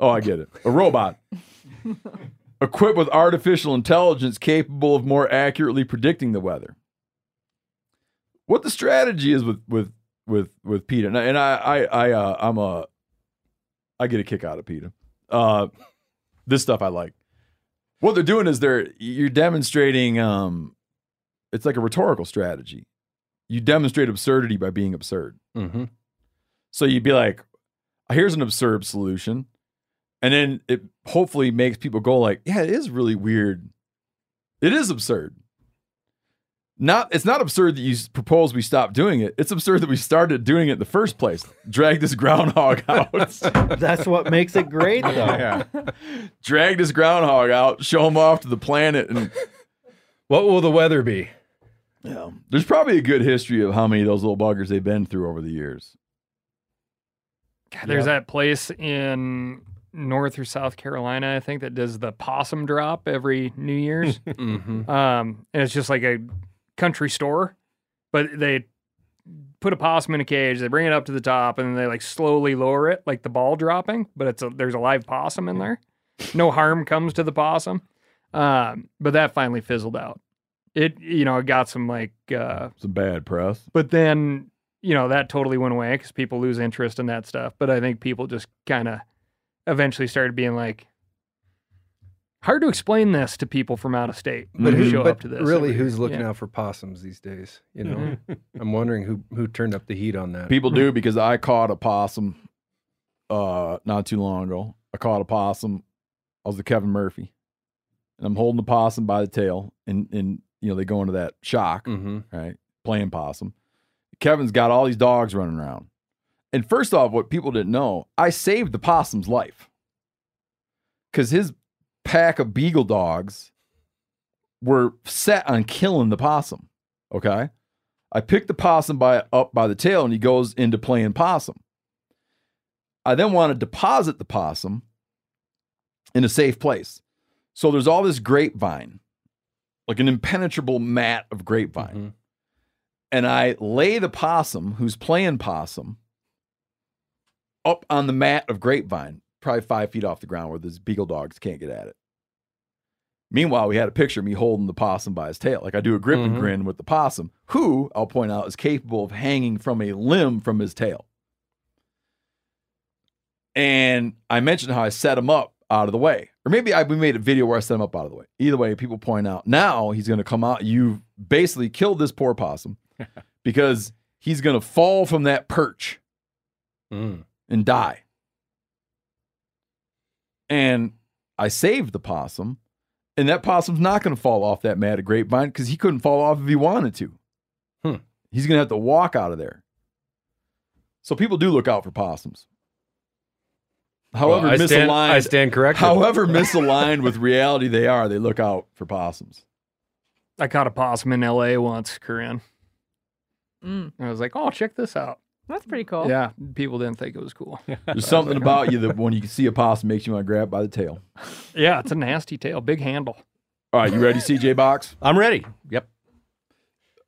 oh, I get it. A robot equipped with artificial intelligence capable of more accurately predicting the weather. What the strategy is with with with with PETA, and I, and I, I, I uh, I'm a, I get a kick out of PETA. Uh, this stuff I like. What they're doing is they're you're demonstrating. Um, it's like a rhetorical strategy. You demonstrate absurdity by being absurd. Mm-hmm. So you'd be like, here's an absurd solution. And then it hopefully makes people go like, yeah, it is really weird. It is absurd. Not it's not absurd that you propose we stop doing it. It's absurd that we started doing it in the first place. Drag this groundhog out. That's what makes it great, though. Yeah. Drag this groundhog out, show him off to the planet and What will the weather be? yeah. There's probably a good history of how many of those little buggers they've been through over the years. God, there's that place in North or South Carolina, I think, that does the possum drop every New Year's. Mm-hmm. um, and it's just like a country store, but they put a possum in a cage, they bring it up to the top, and then they like slowly lower it, like the ball dropping. But it's a there's a live possum in there. No harm comes to the possum. Um, but that finally fizzled out. It you know it got some like uh, Some bad press. but then you know that totally went away because people lose interest in that stuff. But I think people just kind of eventually started being like, hard to explain this to people from out of state But, who who, show but up to this. really, every who's looking Yeah. out for possums these days? You know, Mhm. I'm wondering who who turned up the heat on that. People do because I caught a possum uh not too long ago. I caught a possum. I was the Kevin Murphy. And I'm holding the possum by the tail and and you know they go into that shock, Mm-hmm. right? Playing possum. Kevin's got all these dogs running around. And first off, what people didn't know, I saved the possum's life. Cuz his pack of beagle dogs were set on killing the possum. Okay? I picked the possum by up by the tail and he goes into playing possum. I then want to deposit the possum in a safe place. So there's all this grapevine, like an impenetrable mat of grapevine. Mm-hmm. And I lay the possum who's playing possum up on the mat of grapevine, probably five feet off the ground where those beagle dogs can't get at it. Meanwhile, we had a picture of me holding the possum by his tail. Like I do a grip and Mhm. grin with the possum, who I'll point out is capable of hanging from a limb from his tail. And I mentioned how I set him up out of the way. Or maybe I, we made a video where I set him up out of the way. Either way, people point out now he's going to come out. You've basically killed this poor possum because he's going to fall from that perch Mm. and die. And I saved the possum, and that possum's not going to fall off that mat of grapevine because he couldn't fall off if he wanted to. Hmm. He's going to have to walk out of there. So people do look out for possums. However Well, I stand, misaligned, I stand corrected. however misaligned with reality they are, they look out for possums. I caught a possum in L.A. once, Corinne. Mm, And I was like, "Oh, check this out." That's pretty cool. Yeah, people didn't think it was cool. There's something about you that when you can see a possum makes you want to grab it by the tail. yeah, it's a nasty tail, big handle. All right, you ready, CJ Box? I'm ready. Yep.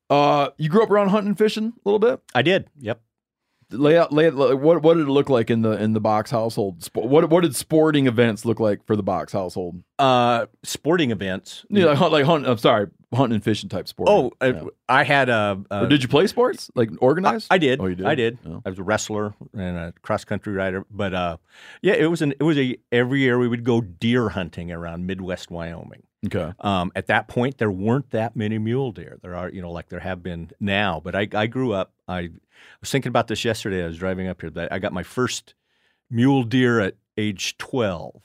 Uh, you grew up around hunting and fishing a little bit. I did. Yep. Lay out, lay it. What what did it look like in the in the box household? What what did sporting events look like for the box household? Uh, sporting events. Yeah, like like hunt. I'm sorry, hunting and fishing type sport. Oh, uh, I had a. a did you play sports like organized? I did. Oh, you did. I did. Oh. I was a wrestler and a cross country rider. But uh, yeah, it was an it was a every year we would go deer hunting around Midwest Wyoming. Okay. Um, at that point, there weren't that many mule deer. There are, you know, like there have been now. But I, I grew up. I was thinking about this yesterday. I was driving up here. That I got my first mule deer at age twelve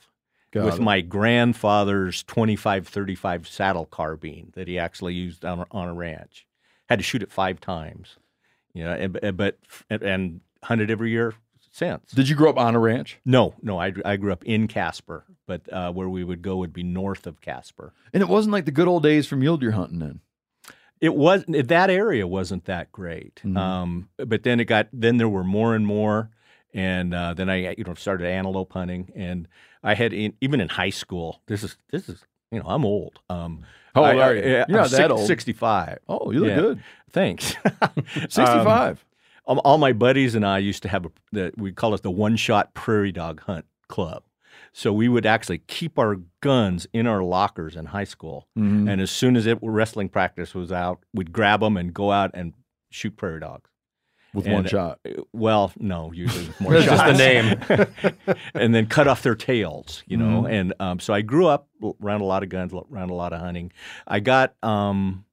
Got with it. my grandfather's 25 35 saddle carbine that he actually used on, on a ranch. Had to shoot it five times, you know, and, but and hunted every year since. Did you grow up on a ranch? No, no, I, I grew up in Casper, but uh, where we would go would be north of Casper. And it wasn't like the good old days from mule deer hunting then. It was that area wasn't that great, Mhm. um, but then it got. Then there were more and more, and uh, then I you know started antelope hunting, and I had in, even in high school. This is this is You know, I'm old. Um, How old I- are you? I- You're I'm not that old. 65. Oh, you look Yeah. good. Thanks. Um, 65. all, all my buddies and I used to have a, the, we call it the one shot prairie dog hunt club. So we would actually keep our guns in our lockers in high school, Mhm. and as soon as it wrestling practice was out, we'd grab them and go out and shoot prairie dogs. With And, one shot. uh, Well, no, usually with more That's just the name. and then cut off their tails, you know. Mhm. And um, so I grew up around a lot of guns, around a lot of hunting. I got, um,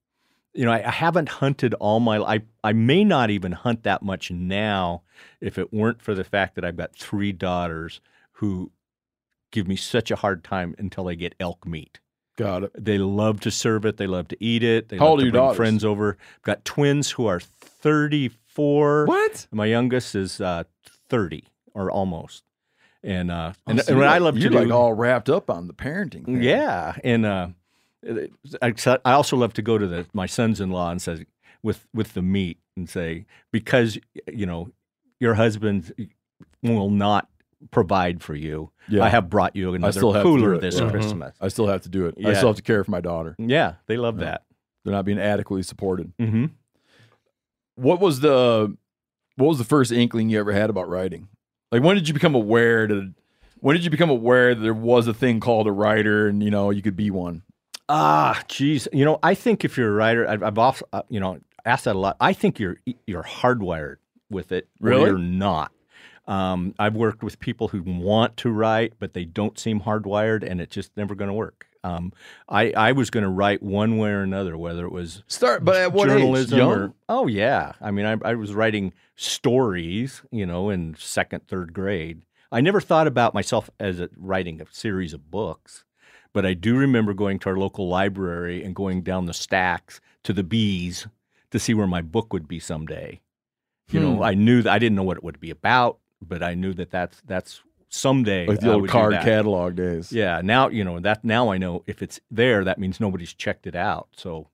you know, I, I haven't hunted all my. I I may not even hunt that much now, if it weren't for the fact that I've got three daughters who give me such a hard time until they get elk meat. Got it. They love to serve it. They love to eat it. They How love to bring daughters? friends over. I've Got twins who are 34. What? My youngest is uh, 30 or almost. And uh, and, Oh, so and what you're I love to you're do, like all wrapped up on the parenting. thing. yeah, and uh, I, I also love to go to the my sons-in-law and say with with the meat and say because you know your husband will not provide for you. Yeah. I have brought you another still have to do cooler this yeah. Mhm. Christmas. I still have to do it. I still have to care for my daughter. Yeah, they love Yeah. that. They're not being adequately supported. Mm-hmm. What was the what was the first inkling you ever had about writing? Like when did you become aware that when did you become aware that there was a thing called a writer and you know you could be one? Ah, geez. You know, I think if you're a writer, I've, I've also, uh, you know, asked that a lot. I think you're you're hardwired with it, or Really? you're not. Um, I've worked with people who want to write, but they don't seem hardwired, and it's just never going to work. Um, I I was going to write one way or another, whether it was Start, but at what age? journalism Young? or oh yeah. I mean, I, I was writing stories, you know, in second, third grade. I never thought about myself as a, writing a series of books, but I do remember going to our local library and going down the stacks to the bees to see where my book would be someday. You know, Hmm. I knew that I didn't know what it would be about, but I knew that that's that's someday like the old card catalog days. Yeah, now you know that. Now I know if it's there, that means nobody's checked it out. So,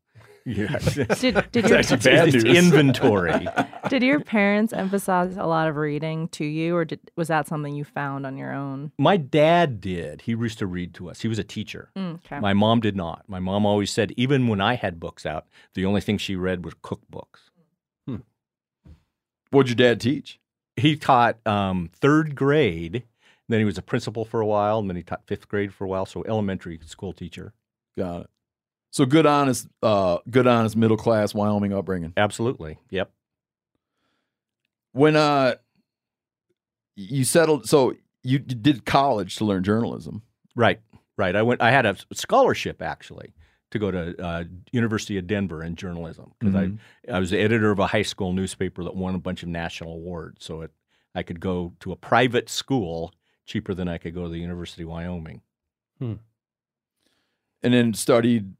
yeah, Did, did, It's your, actually bad news. inventory. did your parents emphasize a lot of reading to you, or did, was that something you found on your own? My dad did. He used to read to us. He was a teacher. Mm, okay. My mom did not. My mom always said, even when I had books out, the only thing she read was cookbooks. What'd your dad teach? He taught um, third grade. Then he was a principal for a while, and then he taught fifth grade for a while. So elementary school teacher. Got it. So good, honest, uh, good, honest, middle class Wyoming upbringing. Absolutely. Yep. When uh, you settled, so you did college to learn journalism. Right. Right. I went. I had a scholarship actually to go to uh, University of Denver in journalism because Mhm. I I was the editor of a high school newspaper that won a bunch of national awards. So it I could go to a private school cheaper than I could go to the University of Wyoming. and then studied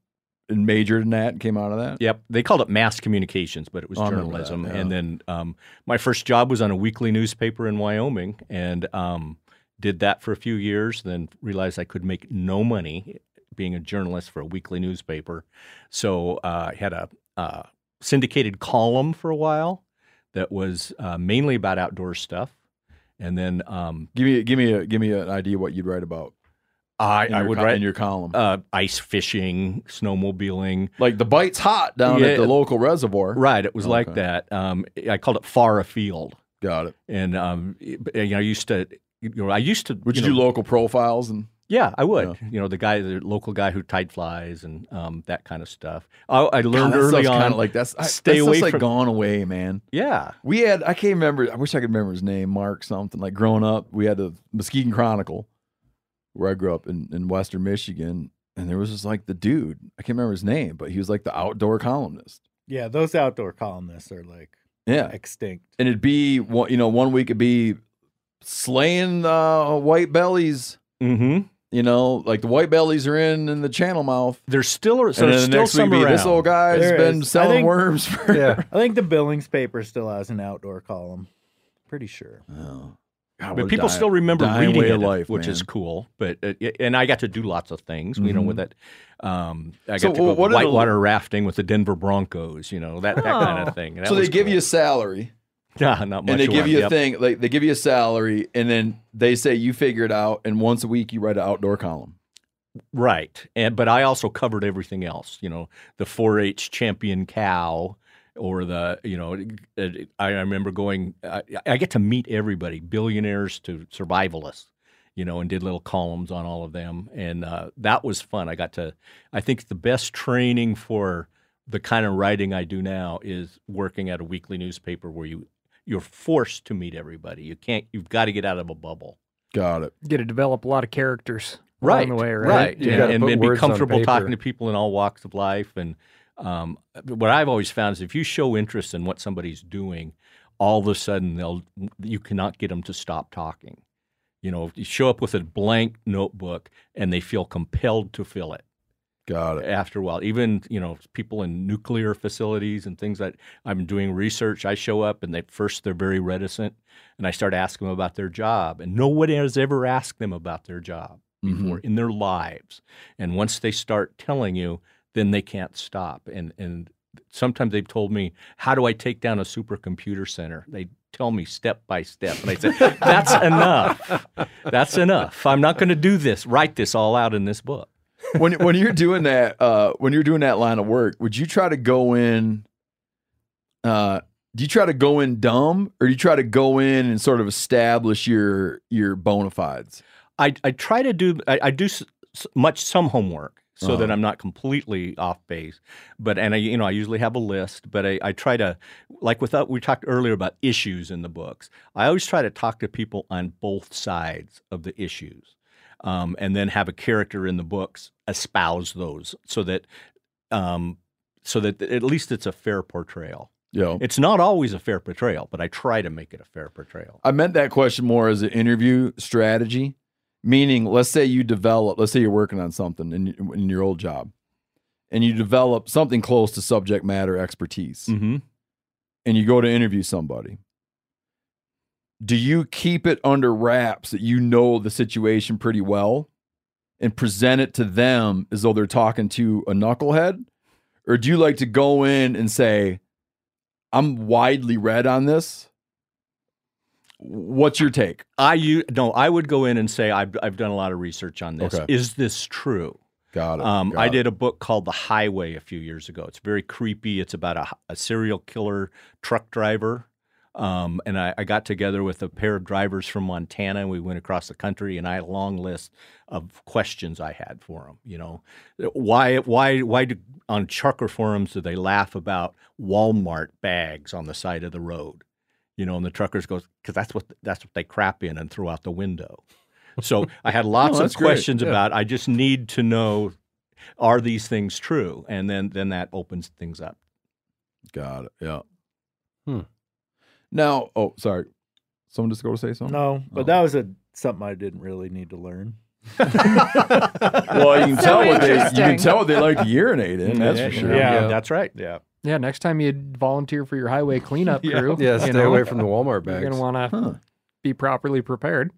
and majored in that and came out of that. Yep, they called it mass communications, but it was Oh, journalism. that, yeah. And then um, my first job was on a weekly newspaper in Wyoming, and um, did that for a few years. Then realized I could make no money being a journalist for a weekly newspaper, so uh, I had a uh, syndicated column for a while that was uh, mainly about outdoor stuff. And then um, Give me, give me, a, give me an idea what you'd write about. I, I would co- write in your column. uh, ice fishing, snowmobiling, like the bite's hot down Yeah. at the local reservoir. Right, it was like Okay. that. Um, I called it far afield, Got it. and um, you know, I used to, you know, I used to. Would you, you do local profiles and Yeah, I would. You know, the guy, the local guy who tied flies and um, that kind of stuff. I, I learned early on. like that's I, stay that's away like from. gone away, man. Yeah, We had I can't remember. I wish I could remember his name, Mark something. Like growing up, we had the Muskegon Chronicle, where I grew up in in Western Michigan, and there was just like the dude. I can't remember his name, but he was like the outdoor columnist. Yeah, those outdoor columnists are like Yeah, extinct. and it'd be one- you know one week it'd be slaying uh, white bellies. mm-hmm. You know, like the white bellies are in in the channel mouth. There's still, so and there's then the still next week some be around. this old guy's There been is. I selling think- worms for Yeah. I think the Billings paper still has an outdoor column. Pretty sure. Oh. God, but people dying- still remember dying reading way it, of life, which is cool. But uh, and I got to do lots of things, you know, Mhm. with it. Um, I got So, to go wh- what are the- whitewater rafting with the Denver Broncos, you know, that, that kind Oh. of thing. That So they was give cool. you a salary. yeah, not much. and they give one. you a Yep. thing like they give you a salary and then they say you figure it out and once a week you write an outdoor column Right. And but I also covered everything else, you know, the 4-H champion cow or the, you know, uh, I remember going I, I get to meet everybody, billionaires to survivalists, you know, and did little columns on all of them and uh, that was fun. I got to I think the best training for the kind of writing I do now is working at a weekly newspaper where you you're forced to meet everybody. You can't you've got to get out of a bubble. Got it. You get to develop a lot of characters right, along the way, right? right, You and, gotta and be comfortable talking to people in all walks of life. And um, what I've always found is if you show interest in what somebody's doing, all of a sudden they'll you cannot get them to stop talking. You know, you show up with a blank notebook and they feel compelled to fill it Got it. after a while. Even you know, people in nuclear facilities and things that I'm doing research. I show up and they first they're very reticent, and I start asking them about their job, and no one has ever asked them about their job before in their lives. And once they start telling you, then they can't stop. And and sometimes they've told me, "How do I take down a supercomputer center?" They tell me step by step, and I say, "That's enough. That's enough. I'm not going to do this. Write this all out in this book." when when you're doing that uh when you're doing that line of work would you try to go in uh do you try to go in dumb or do you try to go in and sort of establish your your bona fides I, I try to do I, I do s- s- much some homework so that Uh-huh. I'm not completely off base. But and I you know I usually have a list, but I, I try to like without we talked earlier about issues in the books. I always try to talk to people on both sides of the issues, um, and then have a character in the books espouse those so that um, so that at least it's a fair portrayal. yo It's not always a fair portrayal, but I try to make it a fair portrayal. I meant that question more as an interview strategy, meaning let's say you develop, let's say you're working on something in, in your old job, and you develop something close to subject matter expertise, Mm-hmm. and you go to interview somebody. Do you keep it under wraps that you know the situation pretty well and present it to them as though they're talking to a knucklehead? Or do you like to go in and say, I'm widely read on this? What's your take? I u- no, I would go in and say I've I've done a lot of research on this. Okay. Is this true? Got it. Um, got I did a book called The Highway a few years ago. It's very creepy. It's about a, a serial killer truck driver. Um, and I, I got together with a pair of drivers from Montana, and we went across the country. And I had a long list of questions I had for them. You know, why, why, why do on trucker forums do they laugh about Walmart bags on the side of the road? You know, and the truckers goes because that's what that's what they crap in and throw out the window. So I had lots Oh, of questions Yeah. about. I just need to know are these things true, and then then that opens things up. Got it. Yeah. Hmm. Now, oh, sorry. Someone just go to say something? No, but Oh. that was a something I didn't really need to learn. Well, you can So tell what they you can tell what they like to urinate in. That's yeah, for sure. Yeah, Yeah. that's right. Yeah. Yeah, next time you volunteer for your highway cleanup Yeah. crew, Yeah, you stay know, away from the Walmart You're gonna want to Huh. be properly prepared.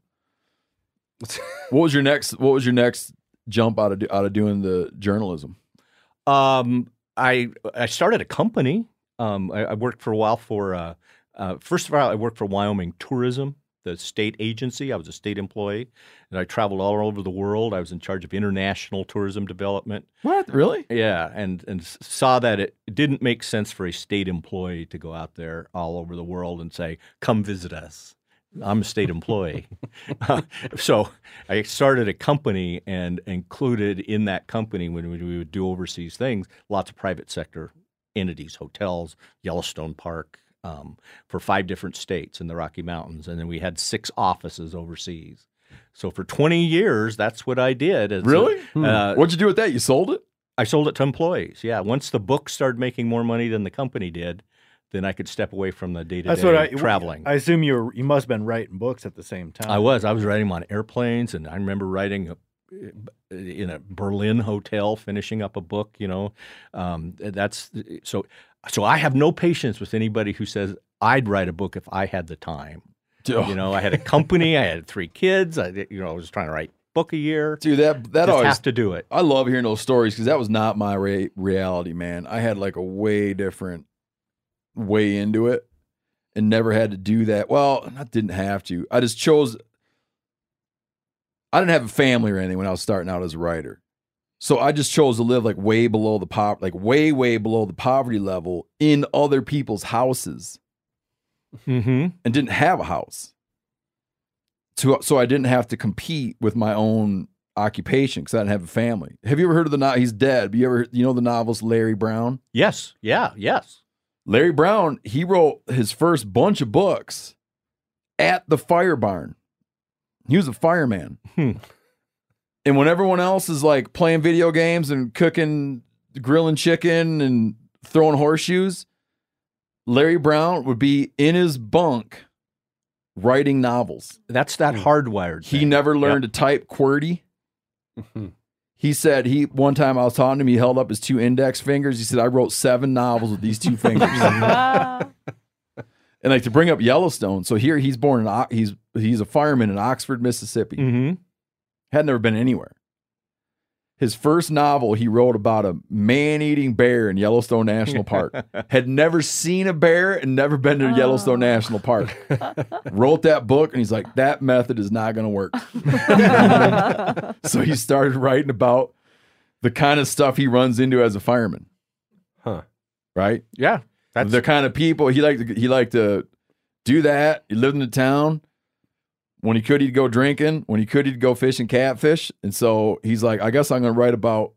What was your next? What was your next jump out of out of doing the journalism? Um, I I started a company. Um, I, I worked for a while for. Uh, uh, first of all, I worked for Wyoming Tourism, the state agency. I was a state employee, and I traveled all over the world. I was in charge of international tourism development. What really? Yeah, and and saw that it didn't make sense for a state employee to go out there all over the world and say, "Come visit us." I'm a state employee, so I started a company and included in that company when we we would do overseas things, lots of private sector entities, hotels, Yellowstone Park, um, for five different states in the Rocky Mountains, and then we had six offices overseas. So for 20 years, that's what I did. It's a- Really? uh, What'd you do with that? You sold it? I sold it to employees. Yeah, once the book started making more money than the company did, then I could step away from the day to That's what I day traveling. I assume you were, you must have been writing books at the same time. I was. I was writing them on airplanes, and I remember writing a, in a Berlin hotel, finishing up a book. You know, um, that's so. So I have no patience with anybody who says I'd write a book if I had the time. Oh, You know, I had a company, I had three kids. I, you know, I was trying to write book a year. dude, that that Just always have to do it. I love hearing those stories because that was not my re- reality, man. I had like a way different way into it and never had to do that. Well, I didn't have to. I just chose. I didn't have a family or anything when I was starting out as a writer. So I just chose to live like way below the pop, like way, way below the poverty level in other people's houses Mm-hmm. and didn't have a house. So, so I didn't have to compete with my own occupation because I didn't have a family. Have you ever heard of the no- he's dead? But you ever you know the novelist Larry Brown? Yes. Yeah. Yes. Larry Brown, he wrote his first bunch of books at the fire barn. He was a fireman. Hmm. And when everyone else is like playing video games and cooking, grilling chicken and throwing horseshoes, Larry Brown would be in his bunk writing novels. That's that hardwired. He thing. never learned to type QWERTY. He said he one time I was talking to him, he held up his two index fingers. He said, I wrote seven novels with these two fingers. and like to bring up Yellowstone. So here he's born in he's he's a fireman in Oxford, Mississippi. Mhm. Had never been anywhere. His first novel he wrote about a man-eating bear in Yellowstone National Park. Had never seen a bear and never been to Yellowstone oh. National Park. wrote that book and he's like, that method is not going to work. so he started writing about the kind of stuff he runs into as a fireman. Huh. Right? Yeah. That's the kind of people he liked to he liked to do that. He lived in the town. When he could, he'd go drinking. When he could, he'd go fishing catfish. And so he's like, I guess I'm going to write about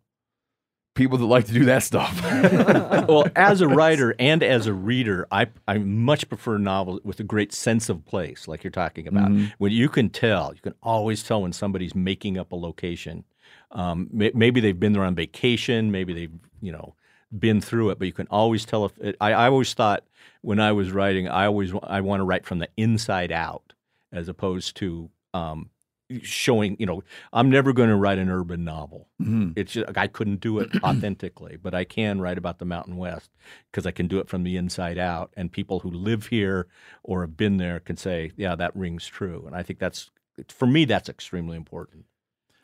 people that like to do that stuff. well, as a writer and as a reader, I I much prefer novels with a great sense of place, like you're talking about. Mhm. When you can tell, you can always tell when somebody's making up a location. Um, maybe they've been there on vacation, maybe they've you know been through it, but you can always tell if it, I, I always thought when I was writing, I always wa- I want to write from the inside out as opposed to um, showing. You know, I'm never going to write an urban novel. Mhm. It's just, I couldn't do it authentically, but I can write about the Mountain West because I can do it from the inside out, and people who live here or have been there can say, "Yeah, that rings true." And I think that's for me, that's extremely important.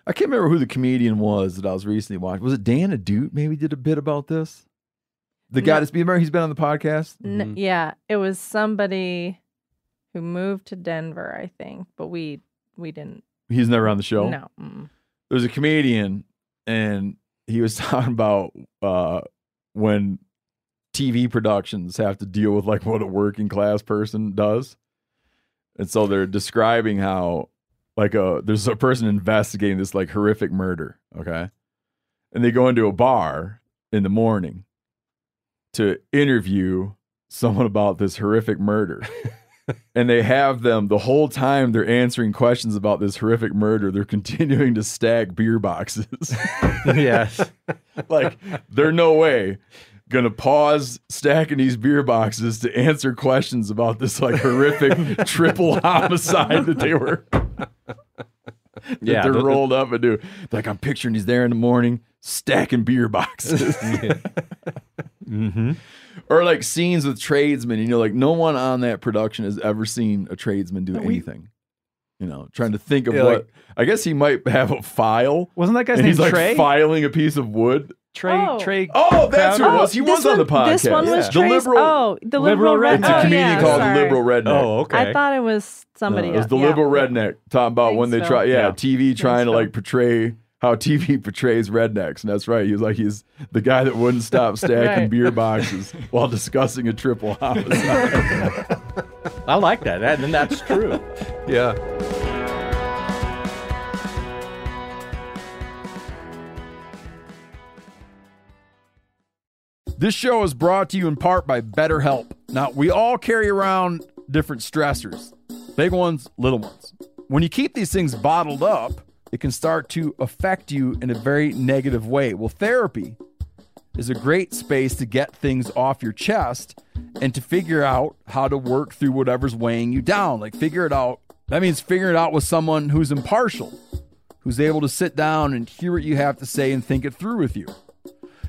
I can't remember who the comedian was that I was recently watching. Was it Dan Adute? Maybe did a bit about this. The guy No. that's remember he's been on the podcast. N- yeah, it was somebody who moved to Denver, I think, but we we didn't. He's never on the show. No. mm. There's a comedian, and he was talking about uh, when TV productions have to deal with like what a working class person does, and so they're describing how like a there's a person investigating this like horrific murder, okay, and they go into a bar in the morning to interview someone about this horrific murder. and they have them the whole time they're answering questions about this horrific murder, they're continuing to stack beer boxes. yes. like, they're no way gonna pause stacking these beer boxes to answer questions about this like horrific triple homicide that they were that Yeah, they're the- rolled up and do. Like I'm picturing he's there in the morning stacking beer boxes. Mm-hmm. Or like scenes with tradesmen, you know, like no one on that production has ever seen a tradesman do anything. You know, trying to think of Yeah, what like- I guess he might have a file. Wasn't that guy's and name he's like Trey? filing a piece of wood. Trey Oh. Trey. Oh, that's who it Crowder? was. He this was on the one- podcast. This one was the Trey's- liberal. Oh, the Liberal liberal, red. it's a oh, comedian yeah, called sorry. the liberal redneck. Oh, okay. I thought it was somebody. No, it was else. the Yeah. liberal redneck talking about when they Thanks, try, Phil. yeah, Yeah. TV trying to Phil. like portray how TV portrays rednecks, and that's right. He was like he's the guy that wouldn't stop stacking Right. beer boxes while discussing a triple homicide. I like that, that and that's true. Yeah. This show is brought to you in part by BetterHelp. Now, we all carry around different stressors big ones, little ones. When you keep these things bottled up, it can start to affect you in a very negative way. Well, therapy is a great space to get things off your chest and to figure out how to work through whatever's weighing you down. Like, figure it out. That means figuring it out with someone who's impartial, who's able to sit down and hear what you have to say and think it through with you.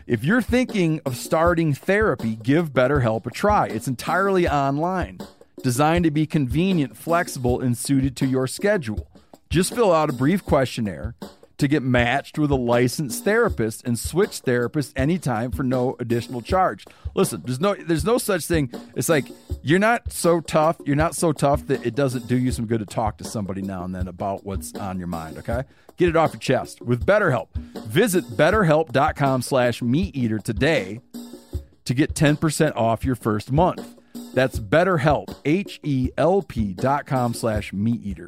If you're thinking of starting therapy, give BetterHelp a try. It's entirely online, designed to be convenient, flexible, and suited to your schedule. Just fill out a brief questionnaire, to get matched with a licensed therapist and switch therapists anytime for no additional charge. Listen, there's no there's no such thing. It's like you're not so tough, you're not so tough that it doesn't do you some good to talk to somebody now and then about what's on your mind, okay? Get it off your chest with BetterHelp. Visit betterhelp.com slash meat today to get 10% off your first month. That's BetterHelp, H-E-L-P dot com slash meat eater.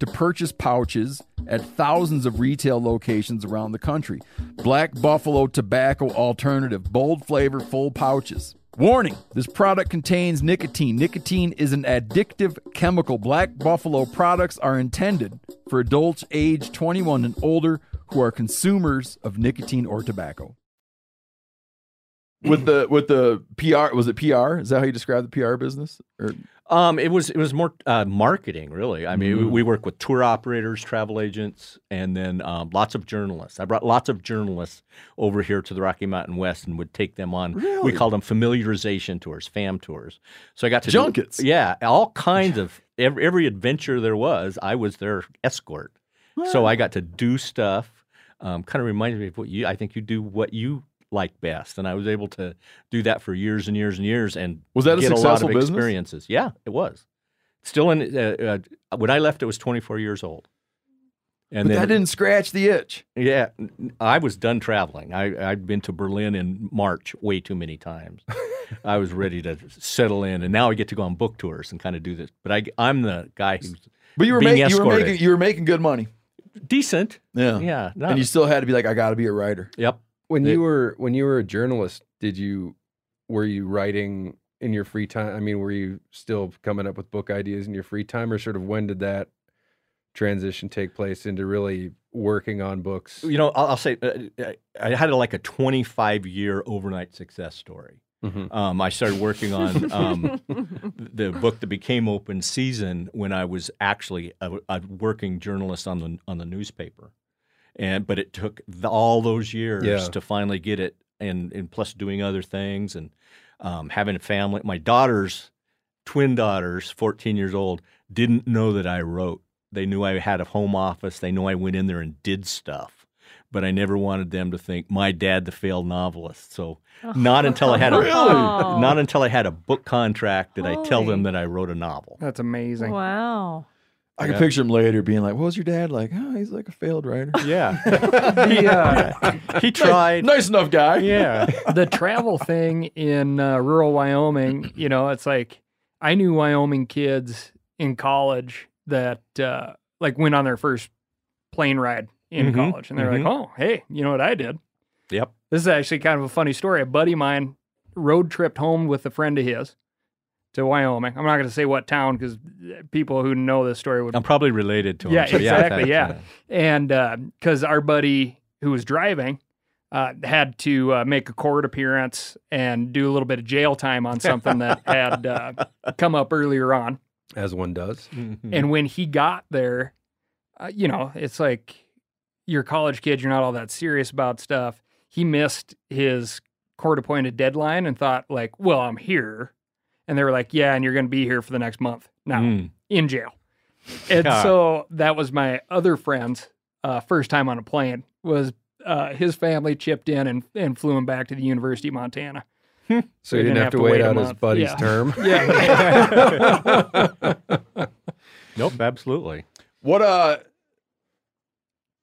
to purchase pouches at thousands of retail locations around the country. Black Buffalo Tobacco Alternative, bold flavor, full pouches. Warning this product contains nicotine. Nicotine is an addictive chemical. Black Buffalo products are intended for adults age 21 and older who are consumers of nicotine or tobacco. With the with the PR was it PR? Is that how you describe the PR business? Or Um, it was it was more uh, marketing, really. I mean, we, we work with tour operators, travel agents, and then um, lots of journalists. I brought lots of journalists over here to the Rocky Mountain West and would take them on. We Really? called them familiarization tours, fam tours. So I got to do- Junkets? yeah, all kinds of every, every adventure there was. I was their escort, so I got to do stuff. Um, kind of reminds me of what you. I think you do what you like best, and I was able to do that for years and years and years. And Was that a get a lot of business? experiences? Yeah, it was. Still in uh, uh, when I left, it was 24 years old. And but that didn't scratch the itch. yeah, I was done traveling. I, I'd been to Berlin in March way too many times. I was ready to settle in, and now I get to go on book tours and kind of do this. But I, I'm the guy who's But you were being making you were making you were making good money. decent. Yeah. Yeah, no. And you still had to be like, I gotta be a writer. Yep. When It- you were when you were a journalist, did you were you writing in your free time? I mean, were you still coming up with book ideas in your free time, or sort of when did that transition take place into really working on books? You know, I'll, I'll say uh, I had like a 25 year overnight success story. Mhm. Um, I started working on um, the book that became Open Season when I was actually a, a working journalist on the on the newspaper, and but it took the, all those years Yeah. to finally get it, and and plus doing other things and um, having a family. My daughters, twin daughters, 14 years old, didn't know that I wrote. They knew I had a home office. They knew I went in there and did stuff. But I never wanted them to think my dad, the failed novelist. So not until I had a Really? not until I had a book contract did I tell them that I wrote a novel. That's amazing. Wow. I can Yeah. picture him later being like, "What was your dad like?" Oh, he's like a failed writer. Yeah. The, uh, he tried. nice enough guy. Yeah. the travel thing in uh, rural Wyoming, you know, it's like I knew Wyoming kids in college that uh, like went on their first plane ride in Mhm, college, and they're mhm. like, "Oh, hey, you know what I did? Yep. This is actually kind of a funny story. A buddy of mine road tripped home with a friend of his to Wyoming. I'm not going to say what town because people who know this story would I'm probably related to him. yeah, so exactly. that's, Yeah, uh, and because our buddy who was driving uh, had to uh, make a court appearance and do a little bit of jail time on something that had uh, come up earlier on. As one does. mhm. And when he got there, uh, you know, it's like you're a college kid, you're not all that serious about stuff. He missed his court appointed deadline and thought, like, well, I'm here. And they were like, yeah, and you're going to be here for the next month now Mm. in jail. And Yeah. so that was my other friend's uh, first time on a plane was uh, his family chipped in and, and flew him back to the University of Montana. So he didn't have, to wait, out his buddy's Yeah. term. Yeah. Nope, absolutely. What uh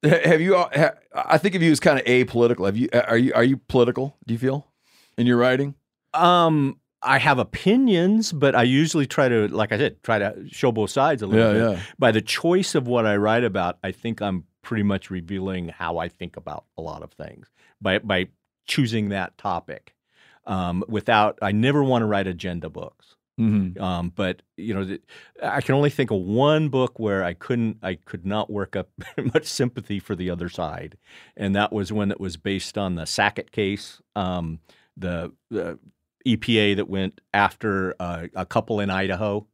have you uh, ha, I think of you as kind of apolitical. Have you are you are you political? Do you feel in your writing? Um, I have opinions, but I usually try to, like I said, try to show both sides a little Yeah, bit. yeah. By the choice of what I write about, I think I'm pretty much revealing how I think about a lot of things by by choosing that topic. Um, without, I never want to write agenda books. Mm-hmm. Um, but you know, th- I can only think of one book where I couldn't, I could not work up much sympathy for the other side, and that was when it was based on the Sackett case, um, the, the EPA that went after uh, a couple in Idaho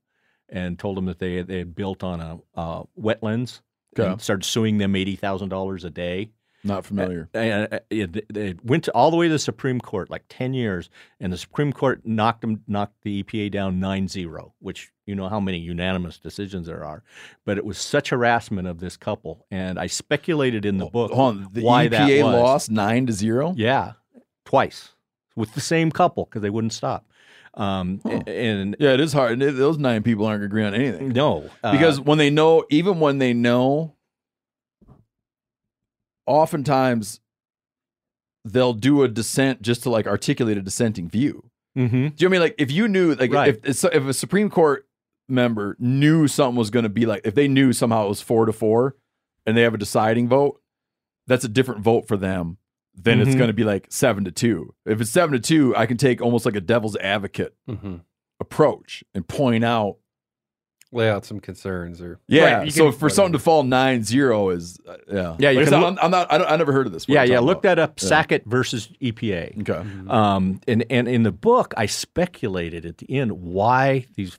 and told them that they they had built on a uh, wetlands Okay. and started suing them eighty thousand dollars a day. Not familiar. And uh, it, it went to, all the way to the Supreme Court, like ten years, and the Supreme Court knocked them, knocked the EPA down 9-0, which you know how many unanimous decisions there are. But it was such harassment of this couple, and I speculated in the book Hold on, the why that EPA was. lost nine to zero. Yeah, twice with the same couple because they wouldn't stop. Um, a- and Yeah, it is hard. Those nine people aren't going to agree on anything no, uh, because when they know, even when they know, oftentimes they'll do a dissent just to like articulate a dissenting view. mhm. Do you know what I mean? Like if you knew, like Right. if if if a Supreme Court member knew something was going to be like, if they knew somehow it was four to four, and they have a deciding vote, that's a different vote for them than it's Mhm. going to be like seven to two. If it's seven to two, I can take almost like a devil's advocate hmm approach and point out, Lay out some concerns or yeah. Right, so for something to fall nine zero is, uh, yeah, Yeah, you I can said, look- I'm, I'm not. I, don't, I never heard of this. what yeah, yeah. Look about. that up. Yeah. Sackett versus EPA. Okay. Um, and, and in the book, I speculated at the end why these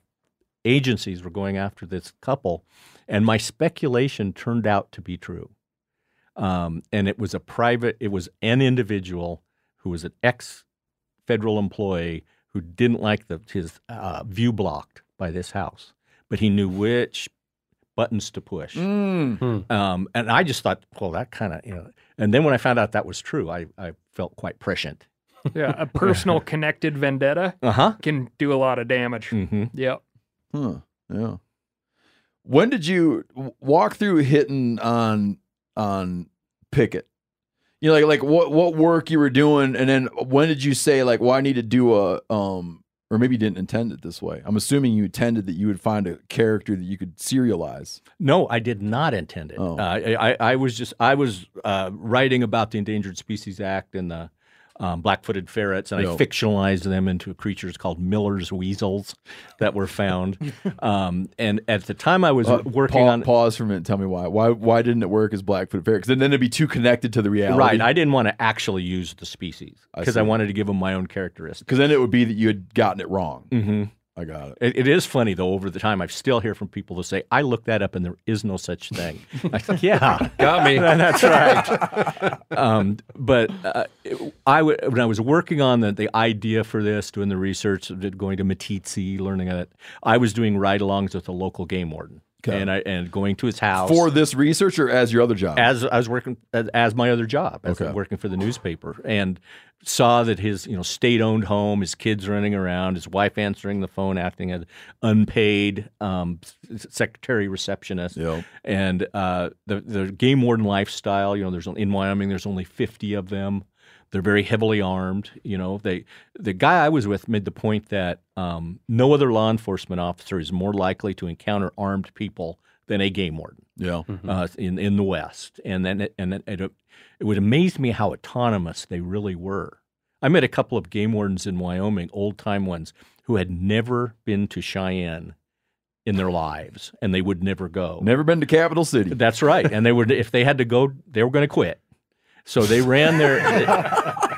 agencies were going after this couple, and my speculation turned out to be true. Um, and it was a private, it was an individual who was an ex federal employee who didn't like the, his uh, view blocked by this house, but he knew which buttons to push. Mm. Um, and I just thought, well, that kind of, you know. And then when I found out that was true, I, I felt quite prescient. yeah, a personal connected vendetta Uh huh. can do a lot of damage. Mm-hmm. Yep. Huh. Yeah. When did you walk through hitting on on Pickett? You know, like like what what work you were doing, and then when did you say like, well, I need to do a um, or maybe you didn't intend it this way. I'm assuming you intended that you would find a character that you could serialize. No, I did not intend it. Oh. Uh, I, I, I was just I was uh, writing about the Endangered Species Act and the um, black-footed ferrets, and Yeah. I fictionalized them into creatures called Miller's weasels that were found. um, and at the time, I was Uh, working pa- on pause for a minute. Tell me why. Why why didn't it work as Blackfoot Ferret? Because then it'd be too connected to the reality. right. I didn't want to actually use the species because I, see. wanted to give them my own characteristics. Because then it would be that you had gotten it wrong. Mm-hmm. I got it. It, it is funny though. Over the time, I still hear from people that say, "I looked that up, and there is no such thing." I think, yeah, got me. That's right. um, but uh, I w- when I was working on the, the idea for this, doing the research, going to Meeteetse, learning it, I was doing ride-alongs with the local game warden. Okay. and I and going to his house For this research or as your other job? as I was working as, as my other job, as Okay. working for the newspaper, and saw that his you know state owned home, his kids running around, his wife answering the phone, acting as unpaid um, secretary receptionist, Yep. and uh, the the game warden lifestyle. You know, there's in Wyoming, there's only 50 of them. They're very heavily armed. You know, they the guy I was with made the point that um, no other law enforcement officer is more likely to encounter armed people than a game warden yeah. uh, in in the West, and then it, and it, it, it would amaze me how autonomous they really were. I met a couple of game wardens in Wyoming, old time ones, who had never been to Cheyenne in their lives, and they would never go. Never been to Capital City. That's right, and they would if they had to go, they were going to quit. So they ran their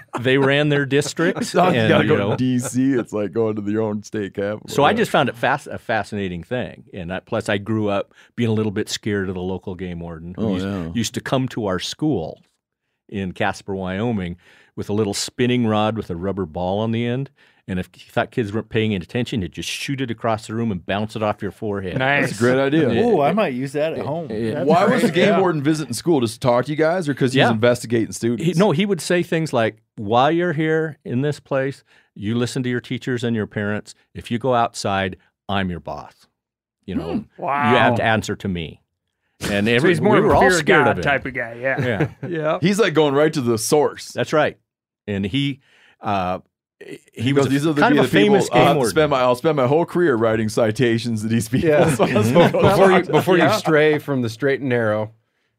they ran their districts, So and you know, to DC. It's like going to your own state capital. so I just found it fast, a fascinating thing, and I, plus I grew up being a little bit scared of the local game warden who Oh, used, yeah. used to come to our school in Casper, Wyoming, with a little spinning rod with a rubber ball on the end, and if he thought kids weren't paying attention, he'd just shoot it across the room and bounce it off your forehead. Nice. That's a great idea. Oh, I might use that at home. it- That's Why was the game Yeah. warden visiting school? Just to talk to you guys, or because he was investigating students? He, no, he would say things like, "While you're here in this place, you listen to your teachers and your parents. If you go outside, I'm your boss. You know, Wow. you have to answer to me." And So every, he's more we of were a all fear of scared God of him. type of guy. Yeah. Yeah. yeah. He's like going right to the source. That's right. And he uh, he, He was goes, these are the, kind of the people famous I'll game have to warden. spend my, I'll spend my whole career writing citations to these people. Yeah. So that's what goes before you before Yeah. you stray from the straight and narrow,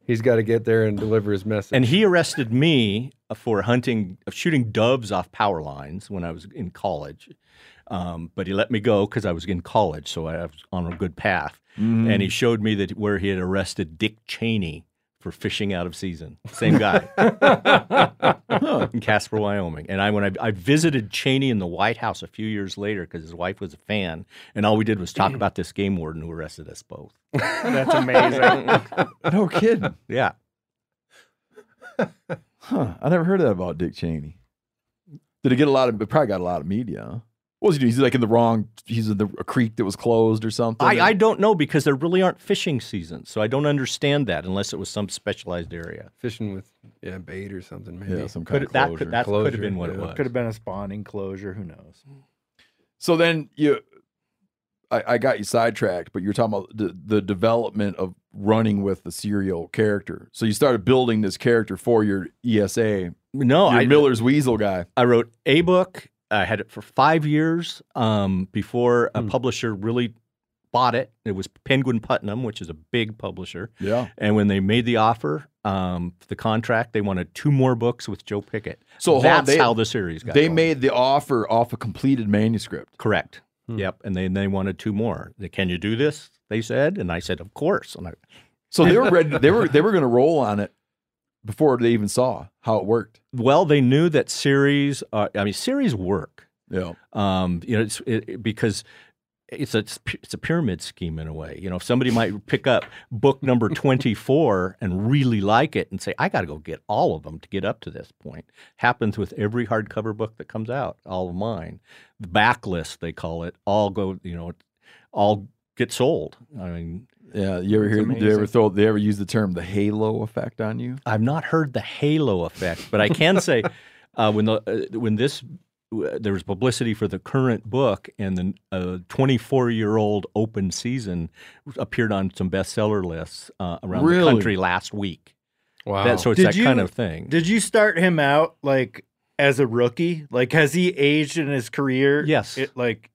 he's got to get there and deliver his message. and he arrested me for hunting, shooting doves off power lines when I was in college. Um, but he let me go because I was in college, so I was on a good path. Mm-hmm. And he showed me that where he had arrested Dick Cheney for fishing out of season. Same guy in Casper, Wyoming. And I when I, I visited Cheney in the White House a few years later because his wife was a fan, and all we did was talk about this game warden who arrested us both. That's amazing. No kidding. Yeah. Huh. I never heard that about Dick Cheney. Did he get a lot of? It probably got a lot of media. Huh? What was he doing? He's like in the wrong. He's in the a creek that was closed or something. I, I don't know because there really aren't fishing seasons, so I don't understand that unless it was some specialized area. fishing with yeah bait or something maybe. yeah, some kind Could of that closure. could that could have been what it was? Could have been a spawning closure. Who knows? So then you, I, I got you sidetracked, but you're talking about the, the development of running with the serial character. So you started building this character for your ESA, No, your I Miller's Weasel guy. I wrote a book. I had it for five years um, before a publisher really bought it. It was Penguin Putnam, which is a big publisher. Yeah. And when they made the offer, um, the contract, they wanted two more books with Joe Pickett. So that's they- how the series got. They going. made the offer off a completed manuscript. correct. Hmm. Yep, and they they wanted two more. They, Can you do this? They said, and I said, of course. And I, So they were ready. They were they were going to roll on it before they even saw how it worked. well, they knew that series. Uh, I mean, series work. Yeah. Um, you know, it's it, because it's a it's a pyramid scheme in a way. You know, somebody might pick up book number twenty four and really like it and say, "I got to go get all of them to get up to this point." Happens with every hardcover book that comes out. All of mine, the backlist they call it, all go. You know, all get sold. I mean, Yeah. You ever hear? Did they ever throw? They ever use the term the halo effect on you? I've not heard the halo effect, but I can say uh, when the uh, when this uh, there was publicity for the current book, and the uh, 24 year old open season appeared on some bestseller lists uh, around Really? the country last week. Wow. That, so it's Did that you- kind of thing. Did you start him out like as a rookie? Like, has he aged in his career? Yes. It, like,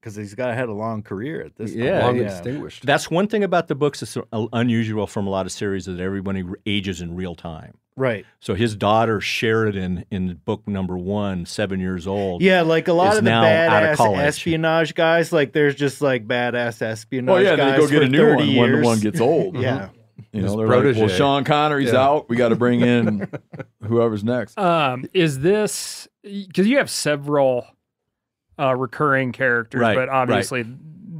because he's got had a long career at this. Yeah, long yeah. distinguished. That's one thing about the books that's uh, unusual from a lot of series that everybody ages in real time. Right. So his daughter Sheridan in book number one, seven years old. Yeah, like a lot is of the now out of badass espionage guys, like there's just like badass espionage Oh yeah, guys they go get a new one years. when the one gets old. yeah. You know, they're like, well. Sean Connery's Yeah. out. We got to bring in whoever's next. Um, is this because you have several uh, recurring characters, Right, but right. obviously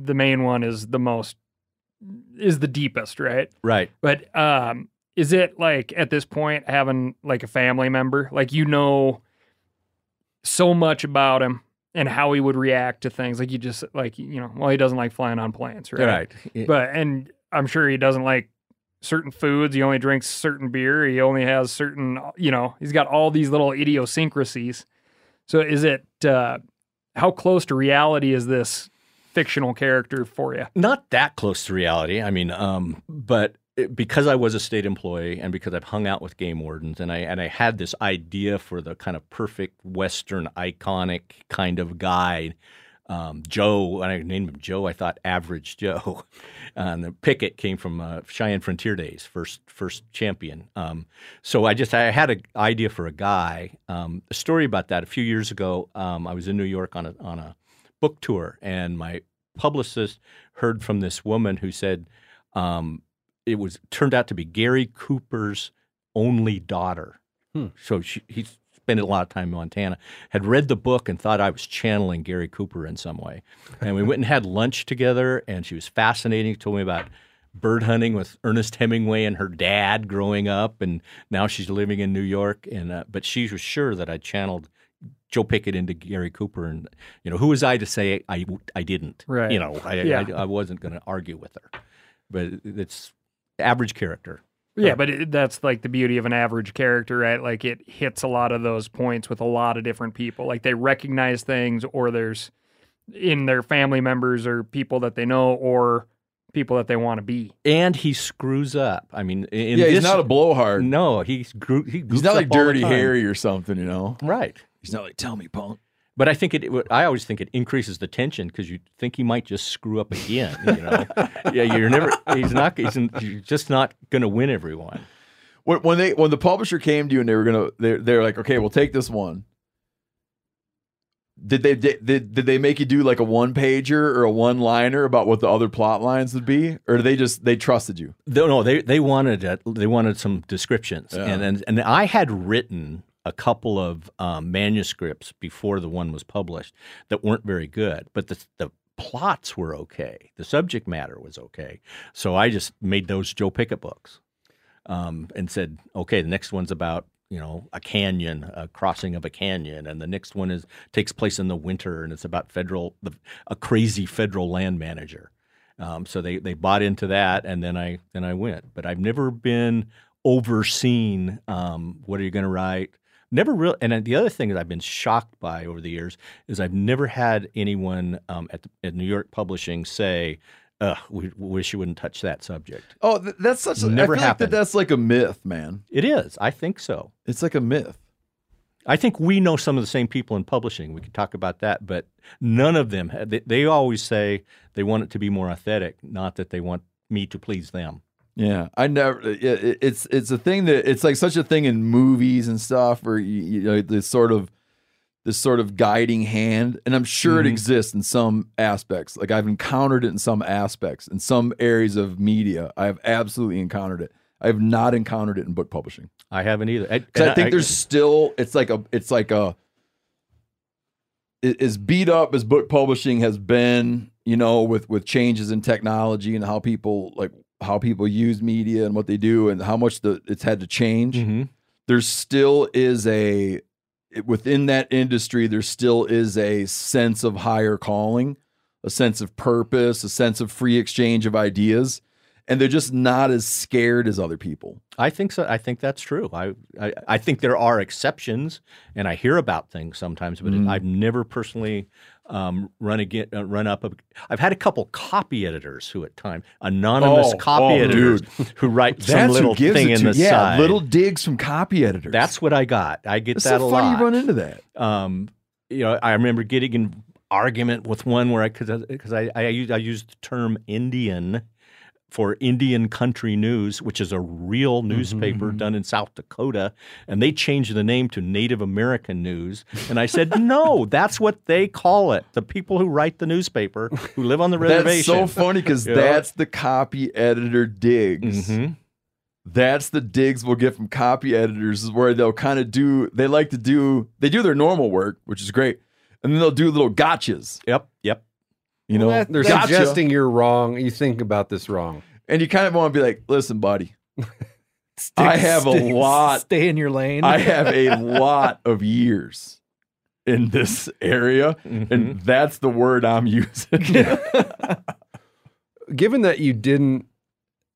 the main one is the most is the deepest, right? Right. But um, is it like at this point having like a family member, like you know so much about him and how he would react to things, like you just like you know, well, he doesn't like flying on planes, right? Right. But and I'm sure he doesn't like certain foods. He only drinks certain beer. He only has certain, you know, he's got all these little idiosyncrasies. So is it, uh, how close to reality is this fictional character for you? Not that close to reality. I mean, um, but it- because I was a state employee and because I've hung out with game wardens and I and I had this idea for the kind of perfect Western iconic kind of guy. Um, Joe, and I named him Joe. I thought Average Joe, and the Pickett came from uh, Cheyenne Frontier Days, first first champion. Um, so I just I had an idea for a guy. Um, a story about that a few years ago. Um, I was in New York on a on a book tour, and my publicist heard from this woman who said um, it was turned out to be Gary Cooper's only daughter. Hmm. So she, he spent a lot of time in Montana. Had read the book and thought I was channeling Gary Cooper in some way. And we went and had lunch together, and she was fascinating. Told me about bird hunting with Ernest Hemingway and her dad growing up, and now she's living in New York. And uh, but she was sure that I channeled Joe Pickett into Gary Cooper, and you know who was I to say I I didn't? Right. You know I Yeah. I, I wasn't going to argue with her, but it's average character. Yeah, but it, that's like the beauty of an average character, right? Like it hits a lot of those points with a lot of different people. Like they recognize things, or there's in their family members or people that they know, or people that they want to be. And he screws up. I mean, in yeah, he's not a blowhard. No, he's gro- he He's not like up all the Dirty time. Harry or something, you know. Right. He's not like, tell me, punk. But I think it. it- I always think it increases the tension because you think he might just screw up again. You know, yeah, you're never. He's not. He's, you're just not going to win everyone. When, when they when the publisher came to you and they were gonna they're they're like, okay, we'll take this one. Did they did, did they make you do like a one pager or a one liner about what the other plot lines would be, or did they just they trusted you? No, no, they they wanted it. They wanted some descriptions, Yeah. and, and and I had written a couple of um, manuscripts before the one was published that weren't very good, but the the plots were okay. The subject matter was okay, so I just made those Joe Pickett books, um, and said, okay, the next one's about you know a canyon, a crossing of a canyon, and the next one is takes place in the winter, and it's about federal the, a crazy federal land manager. Um, so they, they bought into that, and then I then I went. But I've never been overseen. Um, what are you going to write? Never real. And the other thing that I've been shocked by over the years is I've never had anyone um, at, the, at New York Publishing say, "Ugh, we wish you wouldn't touch that subject." Oh, that's such a Never I feel like that that's like a myth, man. It is. I think so. It's like a myth. I think we know some of the same people in publishing. We could talk about that, but none of them. They, they always say they want it to be more authentic, not that they want me to please them. Yeah, I never. It, it- it's it's a thing that it's like such a thing in movies and stuff, where you, you know this sort of this sort of guiding hand, and I'm sure it Mhm. exists in some aspects. Like I've encountered it in some aspects, in some areas of media. I have absolutely encountered it. I have not encountered it in book publishing I haven't either. because I think there's still it's like a it's like a it- as beat up as book publishing has been, you know, with with changes in technology and how people like how people use media and what they do and how much the it's had to change. Mhm. There still is a within that industry. There still is a sense of higher calling, a sense of purpose, a sense of free exchange of ideas, and they're just not as scared as other people. I think so. I think that's true. I, I, I think there are exceptions, and I hear about things sometimes, but Mm. I've never personally um, run again, uh, run up. A, I've had a couple copy editors who, at time, anonymous Oh, copy oh, editors dude. who write some That's little thing in to the yeah, side. little digs from copy editors. That's what I got. I get it's that so a funny lot. you run into that. um, you know, I remember getting in argument with one where I because I, I used I used the term Indian for Indian Country News, which is a real newspaper done in South Dakota, and they changed the name to Native American News. And I said, no, that's what they call it. The people who write the newspaper who live on the reservation. That's so funny because Yeah. that's the copy editor digs. Mhm. That's the digs we'll get from copy editors is where they'll kind of do they like to do they do their normal work, which is great. And then they'll do little gotchas. Yep, yep. You know, They're gotcha. suggesting you're wrong. You think about this wrong. And you kind of want to be like, listen, buddy, I have a lot Stay in your lane. I have a lot of years in this area, Mm-hmm. and that's the word I'm using. Given that you didn't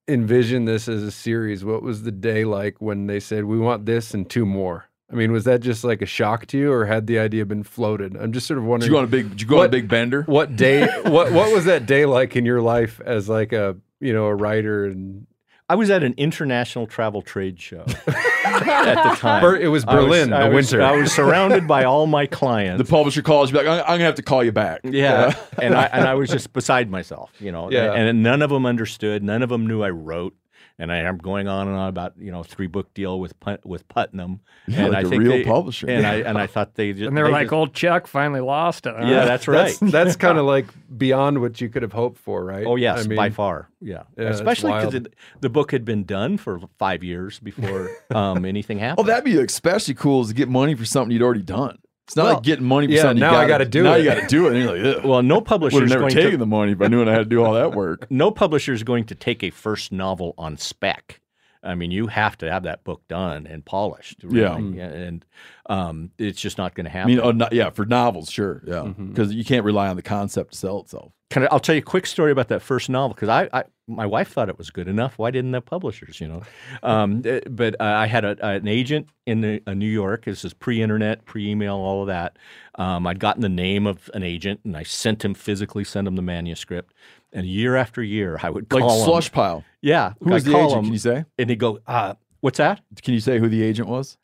envision this as a series, what was the day like when they said we want this and two more? I mean, was that just like a shock to you, or had the idea been floated? I'm just sort of Did wondering. you go on a big? Did you go on a big bender? what day? what what was that day like in your life as like a you know a writer and I was at an international travel trade show at the time. Ber- it was I Berlin, I the was- winter. I was surrounded by all my clients. The publisher calls you back. I'm, I'm gonna have to call you back. Yeah, and I and I was just beside myself, you know. Yeah. And, none of them understood. None of them knew I wrote. And I am going on and on about you know three book deal with Put- with Putnam, Yeah, and like I a think real they- publisher. And I and I thought they just And they were they like, just- "Old Chuck finally lost it." huh?" yeah, that's right. that's that's kind of like beyond what you could have hoped for, right? Oh yes, I mean, by far. Yeah, Yeah, especially because the book had been done for five years before um, anything happened. Oh, that'd be especially cool is to get money for something you'd already done. It's not Well, like getting money for yeah, now you I gotta, gotta do now it. Now you got to do it. And you're like, Ugh. well, no would publisher have is never going taken to the money if I knew I had to do all that work. no publisher is going to take a first novel on spec. I mean, you have to have that book done and polished. Really. Yeah. and um, it's just not going to I happen. mean, oh, not, yeah, for novels, sure, yeah, Mm-hmm. because you can't rely on the concept to sell itself. Can I, I'll tell you a quick story about that first novel because I, I, my wife thought it was good enough. Why didn't the publishers? You know, um, eh, but uh, I had a, an agent in the, uh, New York. This is pre-internet, pre-email, all of that. Um, I'd gotten the name of an agent, and I sent him physically sent him the manuscript. And year after year, I would Like call him. slush pile. Yeah, Who was the agent? him, Can you say? and he'd go, uh, "What's that?" Can you say who the agent was?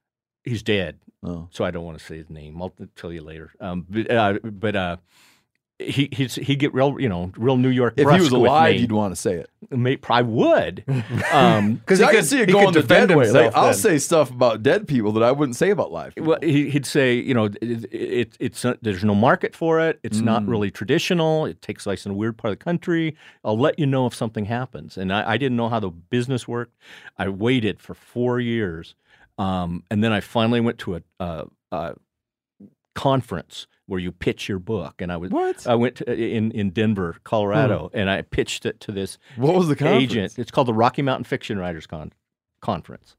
He's dead. Oh, so I don't want to say his name. I'll tell you later. Um, but uh, but uh, he he's, he'd get real you know real New York. if he was alive, you'd want to say it. May, I would. Um, Because I could- see it going the dead way. Like, I'll say stuff about dead people that I wouldn't say about live. people. well, he, he'd say, you know, it, it, it's not, there's no market for it. It's not Mm. really traditional. It takes place in a weird part of the country. I'll let you know if something happens. And I, I didn't know how the business worked. I waited for four years, um, and then I finally went to a, a, a conference where you pitch your book. And I was What? I went to, uh, in in Denver, Colorado, and I pitched it to this What was the conference? agent. It's called the Rocky Mountain Fiction Writers Con- Conference.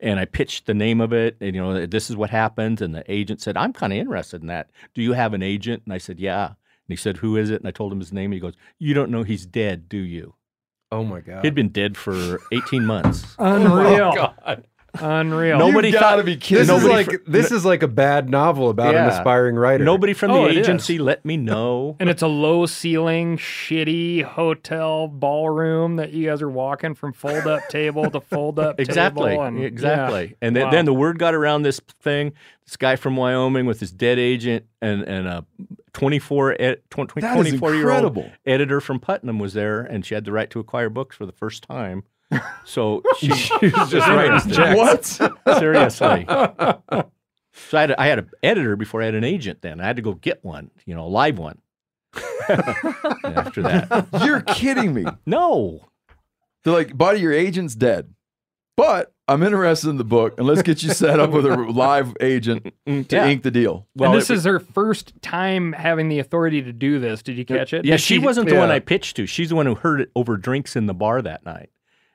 And I pitched the name of it, and you know, this is what happens. And the agent said, "I'm kind of interested in that. Do you have an agent?" And I said, "Yeah." And he said, "Who is it?" And I told him his name. And he goes, "You don't know he's dead, do you?" Oh my god. He'd been dead for 18 months. Unreal. Oh, my God. Unreal. Nobody you thought- gotta be kidding. This is Nobody like fr- this is like a bad novel about an aspiring writer. Nobody from Oh, the it is. agency let me know. and it's a low ceiling, shitty hotel ballroom that you guys are walking from fold up table to fold up Exactly. table. And, exactly. yeah. And then, Wow. then the word got around this thing. This guy from Wyoming with his dead agent and, and a 24, ed, 20, 24 year old editor from Putnam was there, and she had the right to acquire books for the first time. So she, She was just writing checks. What? seriously. So I had, a, I had an editor before I had an agent. Then I had to go get one, you know, a live one. After that, You're kidding me. no, They're like, buddy, your agent's dead. But I'm interested in the book, and let's get you set up with a live agent mm, to Yeah. ink the deal. well, and this it- is her first time having the authority to do this. Did you catch it? Yeah, Did she wasn't the one. I pitched to. She's the one who heard it over drinks in the bar that night.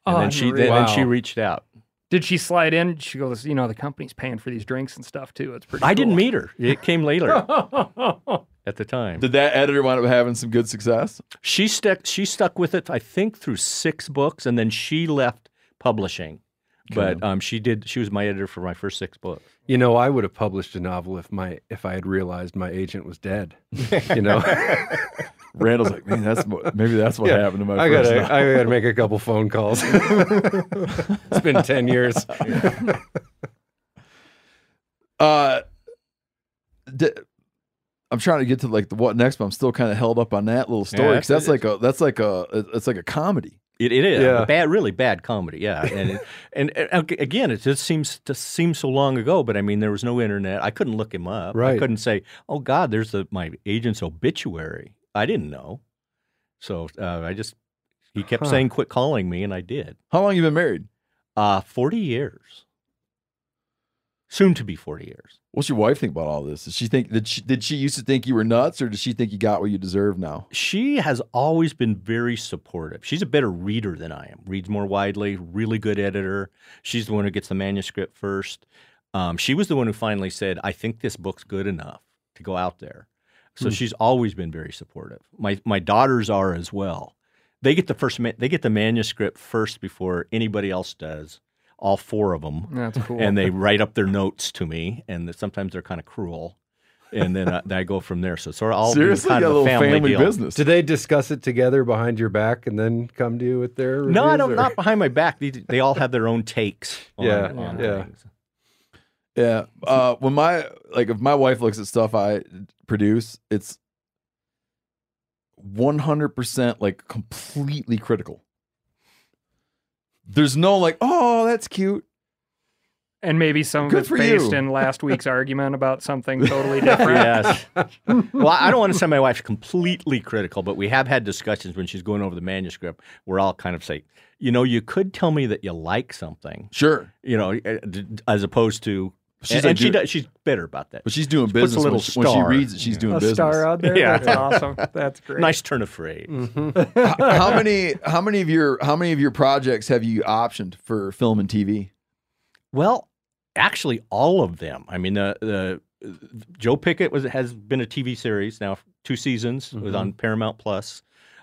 And then she then, Unreal. then she reached out. Did she slide in? She goes, you know, the company's paying for these drinks and stuff too. It's pretty. I didn't meet her. It came later at the time. Did that editor wind up having some good success? She stuck she stuck with it I think through 6 books and then she left publishing. But um, she did she was my editor for my first 6 books. You know, I would have published a novel if my if I had realized my agent was dead. You know, Randall's like, man, that's what, maybe that's what Yeah, happened to my I first gotta novel." I gotta make a couple phone calls. it's been ten years. Uh, di- I'm trying to get to like the what next, but I'm still kind of held up on that little story Yeah, because that's it's- like a that's like a it's like a comedy. It, it is Yeah. a bad, really bad comedy. Yeah, and it, and, and again, it just seems to seem so long ago. But I mean, there was no internet. I couldn't look him up. I couldn't say, "Oh God, there's the my agent's obituary." I didn't know, so uh, I just he kept Huh. saying, "Quit calling me," and I did. How long you been married? Uh, forty years, soon to be forty years. What's your wife think about all this? Does she think did she did she used to think you were nuts, or does she think you got what you deserve now? She has always been very supportive. She's a better reader than I am. Reads more widely. Really good editor. She's the one who gets the manuscript first. Um, she was the one who finally said, "I think this book's good enough to go out there." So hmm. she's always been very supportive. My my daughters are as well. they get the first ma- they get the manuscript first before anybody else does. All four of them, That's cool. and they write up their notes to me, and sometimes they're kind of cruel, and then I, then I go from there. So sort of all Seriously, kind got of a little family, family business. Do they discuss it together behind your back and then come to you with their? No, I don't. or- Not behind my back. They, they all have their own takes. On, Yeah, on yeah. things. Yeah. Uh, when my like if my wife looks at stuff I produce, it's one hundred percent like completely critical. There's no like, oh, that's cute. and maybe some of Good it's for based you. in last week's argument about something totally different. yes. well, I don't want to say my wife's completely critical, but we have had discussions when she's going over the manuscript where I'll kind of say, you know, you could tell me that you like something, Sure. you know, eh, as opposed to. She's and, like, and she dude- does, she's bitter about that. But she's doing She puts a business when little she, when she reads it. She's doing A business. star out there. Yeah. That's awesome. That's great. Nice turn of phrase. H- mm-hmm. how many how many of your how many of your projects have you optioned for film and TV? Well, actually, all of them. I mean, the the Joe Pickett was has been a TV series now, two seasons. It was on mm-hmm. Paramount Plus.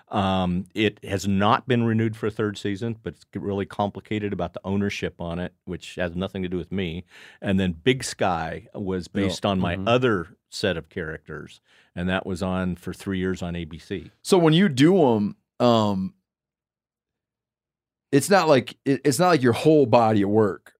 Um, it has not been renewed for a third season, but it's really complicated about the ownership on it, which has nothing to do with me. And then Big Sky was based on my other set of characters, and that was on for three years on ABC. So when you do them, um, it's not like it, it's not like your whole body of work.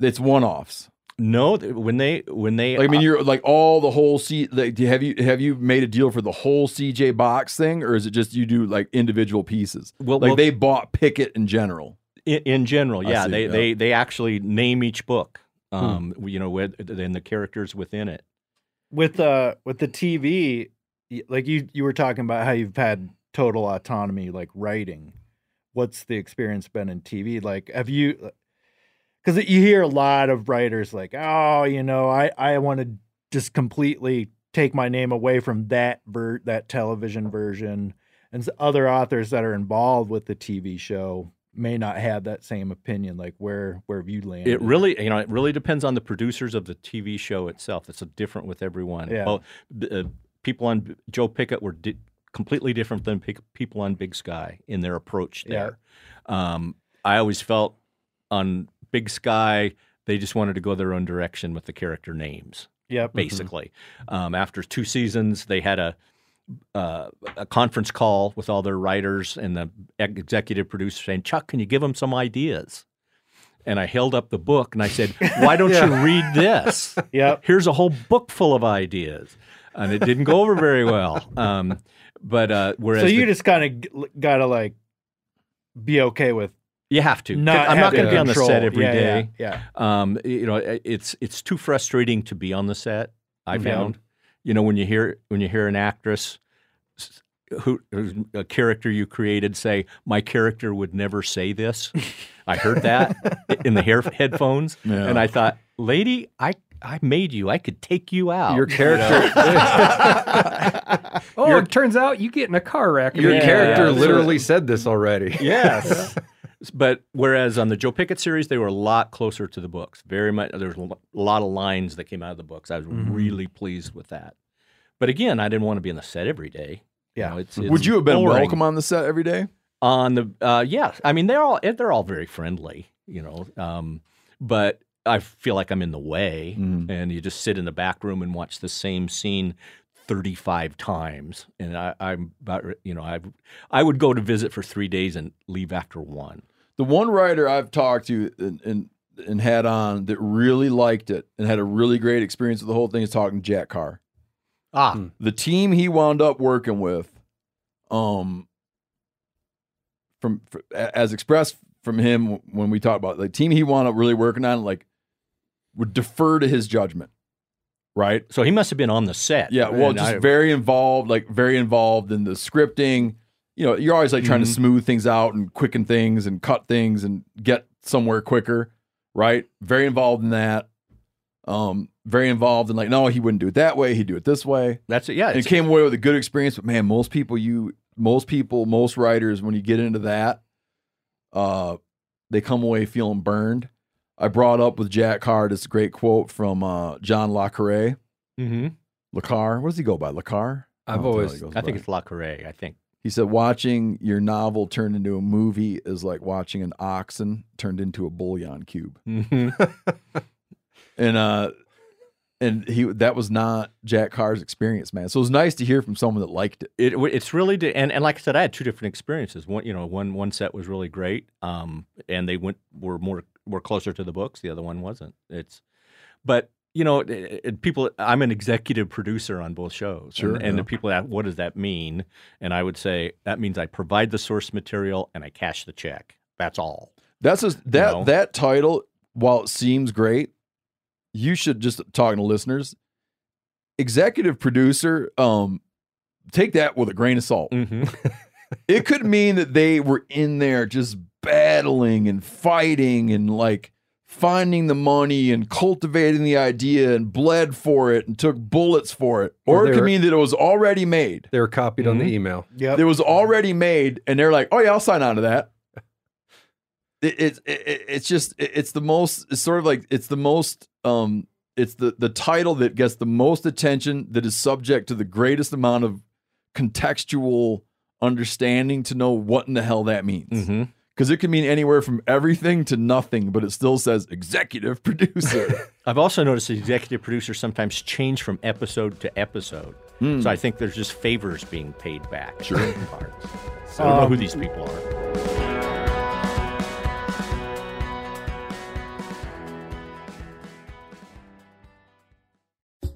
It's one offs. No, when they when they Like, I mean, you're like all the whole C. Like, do- have you have you made a deal for the whole CJ Box thing, or is it just you do like individual pieces? Well- like well- they bought Pickett in general. in, in general, yeah, see, they, yeah. they they actually name each book. Um, you know, with and the characters within it. with uh with the TV, like you you were talking about how you've had total autonomy, like writing. What's the experience been in TV? Like, have you? Because you hear a lot of writers like, oh, you know, I I want to just completely take my name away from that ver- that television version, and other authors that are involved with the TV show may not have that same opinion. Like, where where have you landed? It really, you know, it really depends on the producers of the TV show itself. It's a different with everyone. Yeah. B- uh, people on Joe Pickett were di- completely different than people on Big Sky in their approach Yeah. there. Um, I always felt on Big Sky they just wanted to go their own direction with the character names. Yep. basically. Um, after two seasons, they had a uh, a conference call with all their writers and the executive producer saying, "Chuck, can you give them some ideas?" And I held up the book and I said, "Why don't you read this? Yep. Here's a whole book full of ideas." And it didn't go over very well. Um, but uh, whereas So you the- just kind of gotta like be okay with you have to. not. I'm not going to be on the set every Yeah, day. Yeah, yeah. Um, you know, it's it's too frustrating to be on the set. I Yeah. found, you know, when you hear when you hear an actress who a character you created say, "My character would never say this." I heard that in the hair headphones, Yeah. and I thought, "Lady, I I made you. I could take you out." Your character, Oh, it turns out you get in a car wreck. your you- character yeah, literally said this already. Yes. But whereas on the Joe Pickett series, they were a lot closer to the books. Very much. There's a lot of lines that came out of the books. I was Mm-hmm. really pleased with that. But again, I didn't want to be on the set every day. You Yeah. know, it's, Would you have been boring. welcome on the set every day? on the? Uh, yeah, I mean they're all they're all very friendly. You know, um, but I feel like I'm in the way, Mhm. and you just sit in the back room and watch the same scene. 35 times and I, I'm about you know I I would go to visit for three days and leave after one. The one writer I've talked to and, and and had on that really liked it and had a really great experience with the whole thing is talking to Jack Carr. Ah, The team he wound up working with, um, from fr- a- as expressed from him when we talked about it, the team he wound up really working on, like would defer to his judgment, right? So he must have been on the set. Yeah, well, just I- very involved, like very involved in the scripting. You know, you're always like trying to Mhm. smooth things out and quicken things and cut things and get somewhere quicker, right? Very involved in that. Um, very involved in like, no, he wouldn't do it that way. He'd do it this way. that's it. Yeah, And it came away with a good experience. But man, most people, you, most people, most writers, when you get into that, uh, they come away feeling burned. I brought up with Jack Carr this great quote from uh, John Le Carre. Mhm. Lacar. What does he go by? Lacar? I've I don't know always- I think it's La Carre. I think. He said, "Watching your novel turned into a movie is like watching an oxen turned into a bouillon cube." and uh, and he that was not Jack Carr's experience, man. So it was nice to hear from someone that liked it. It, it's really and and like I said, I had two different experiences. One, you know, one one set was really great, um, and they went were more were closer to the books. The other one wasn't. It's, but you know, it, it- people. I'm an executive producer on both shows, Sure, and, and yeah. the people ask, what does that mean? And I would say that means I provide the source material and I cash the check. That's all. That's just that know? that title. While it seems great, you should just talking to listeners. Executive producer, um, take that with a grain of salt. Mm-hmm. it could mean that they were in there just battling and fighting and like finding the money and cultivating the idea and bled for it and took bullets for it. Or Or it could mean that it was already made. They were copied on Mhm. the email. Yeah. It was already made, and they're like, "Oh yeah, I'll sign on to that." It, it's it, it's just it- it's the most. It's sort of like it's the most. Um, it's the the title that gets the most attention that is subject to the greatest amount of contextual understanding to know what in the hell that means. Mm-hmm. Because it can mean anywhere from everything to nothing, but it still says executive producer. I've also noticed the executive producers sometimes change from episode to episode. Hmm. So I think there's just favors being paid back. Sure. in parts. So I don't know who Um, these people are.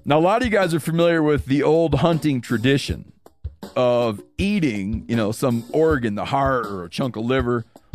Now, a lot of you guys are familiar with the old hunting tradition of eating, you know, some organ, the heart or a chunk of liver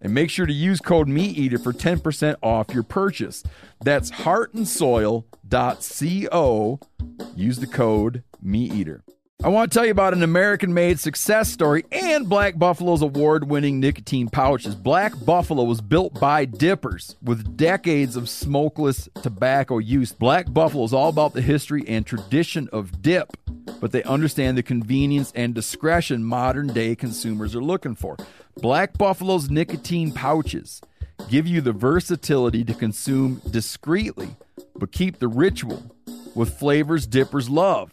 and make sure to use code MeatEater for 10% off your purchase. That's heartandsoil.co. Use the code MeatEater. I want to tell you about an American made success story and Black Buffalo's award winning nicotine pouches. Black Buffalo was built by dippers with decades of smokeless tobacco use. Black Buffalo is all about the history and tradition of dip, but they understand the convenience and discretion modern day consumers are looking for. Black Buffalo's nicotine pouches give you the versatility to consume discreetly, but keep the ritual with flavors dippers love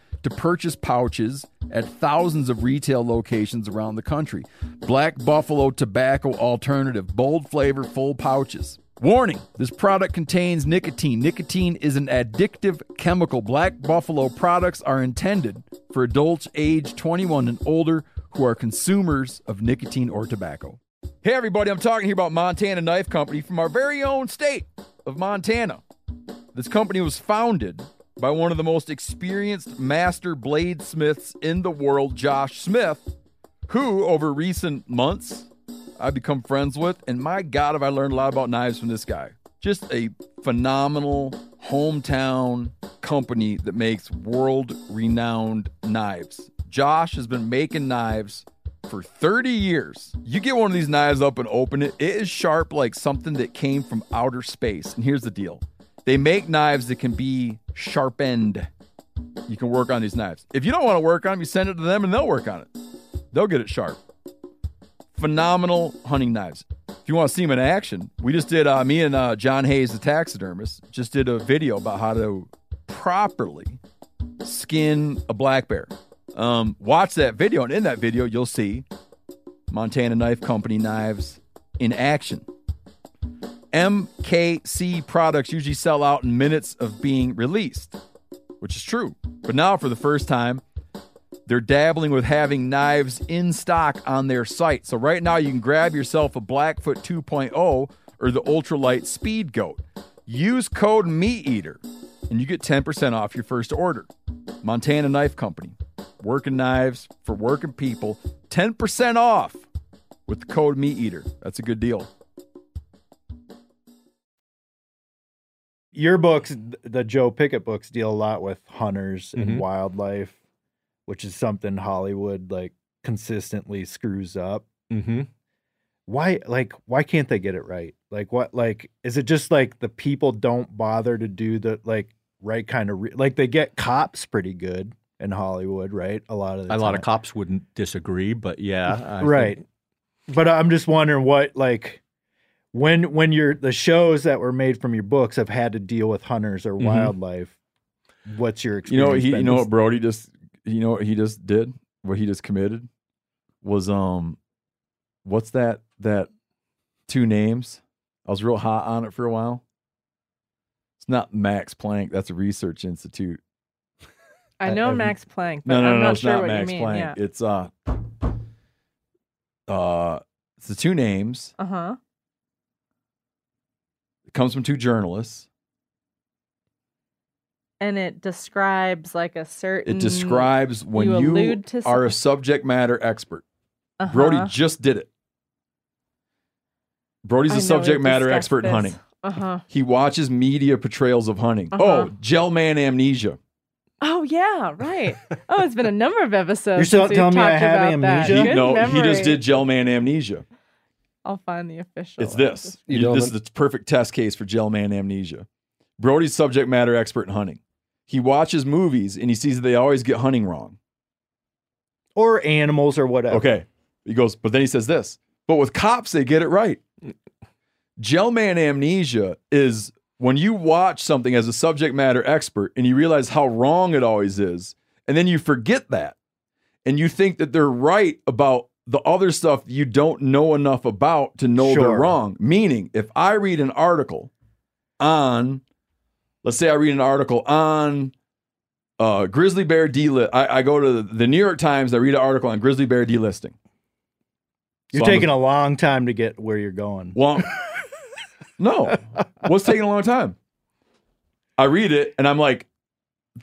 to purchase pouches at thousands of retail locations around the country. Black Buffalo Tobacco Alternative, bold flavor, full pouches. Warning this product contains nicotine. Nicotine is an addictive chemical. Black Buffalo products are intended for adults age 21 and older who are consumers of nicotine or tobacco. Hey, everybody, I'm talking here about Montana Knife Company from our very own state of Montana. This company was founded by one of the most experienced master bladesmiths in the world, Josh Smith, who over recent months I've become friends with. And my God, have I learned a lot about knives from this guy. Just a phenomenal hometown company that makes world renowned knives. Josh has been making knives for 30 years. You get one of these knives up and open it, it is sharp like something that came from outer space. And here's the deal they make knives that can be sharpened. You can work on these knives. If you don't want to work on them, you send it to them and they'll work on it. They'll get it sharp. Phenomenal hunting knives. If you want to see them in action, we just did. Uh, me and uh, John Hayes, the taxidermist, just did a video about how to properly skin a black bear. Um, watch that video, and in that video, you'll see Montana Knife Company knives in action. MKC products usually sell out in minutes of being released, which is true. But now, for the first time, they're dabbling with having knives in stock on their site. So, right now, you can grab yourself a Blackfoot 2.0 or the Ultralight Speed Goat. Use code MeatEater and you get 10% off your first order. Montana Knife Company. Working knives for working people. 10% off with the code MeatEater. That's a good deal. Your books, the Joe Pickett books, deal a lot with hunters and wildlife, which is something Hollywood like consistently screws up. Mm-hmm. Why, like, why can't they get it right? Like, what, like, is it just like the people don't bother to do the like right kind of re- like they get cops pretty good in Hollywood, right? A lot of the A lot of cops wouldn't disagree, but yeah, right think- but i'm just wondering what like when when you're the shows that were made from your books have had to deal with hunters or Mhm. wildlife what's your You experience know, he, you know what Brody just, you know what he just did? What he just committed was, um, what's that, that two names? I was real hot on it for a while. It's not Max Planck. That's a research institute. I I- know I've- Max Planck, but No, no, I'm no, not it's sure not what Max you mean. Planck. Yeah. It's uh, uh, it's the two names. Uh huh. It comes from two journalists. And it describes like a certain. It describes when you you, allude to are a subject matter expert. Brody Uh-huh. just did it. Brody's I a subject matter discussed expert in hunting. Uh-huh. He watches media portrayals of hunting. Uh-huh. Oh, Gell-Mann amnesia. Oh yeah, right. Oh, it's been a number of episodes. You're still since we've telling me I talked have about that. amnesia? Good no, he just did Gell-Mann amnesia. I'll find the official. It's this. You You- this is the perfect test case for Gell-Mann amnesia. Brody's subject matter expert in hunting. He watches movies and he sees that they always get hunting wrong. or animals or whatever Okay. He goes, but then he says this. But with cops, they get it right. Gell-Mann amnesia is when you watch something as a subject matter expert and you realize how wrong it always is, and then you forget that. And you think that they're right about the other stuff you don't know enough about to know they're wrong. Meaning, if I read an article on, let's say I read an article on uh, grizzly bear delist. I, I go to the, New York Times. I read an article on grizzly bear delisting. you're So taking a long time to get where you're going Well, no. What's taking a long time? I read it and I'm like,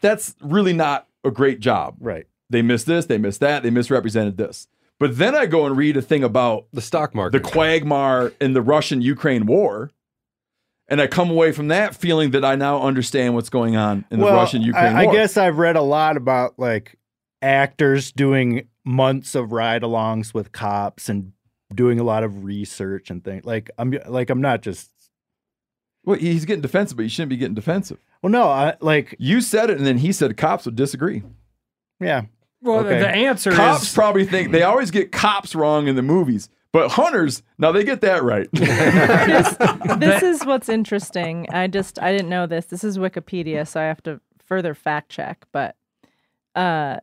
that's really not a great job. right They missed this, they missed that, they misrepresented this. But then I go and read a thing about The stock market, the quagmire in the Russian Ukraine war. And I come away from that feeling that I now understand what's going on in the Russian Ukraine war. I guess i've read a lot about like actors doing months of ride-alongs with cops and doing a lot of research and things like i'm like i'm not just well, he's getting defensive, but you shouldn't be getting defensive. well no i like You said it, and then he said cops would disagree. yeah Well, Okay. the answer is cops is probably think they always get cops wrong in the movies, but hunters now they get that right. this is what's interesting. I just I didn't know this. This is Wikipedia, so I have to further fact check. But uh,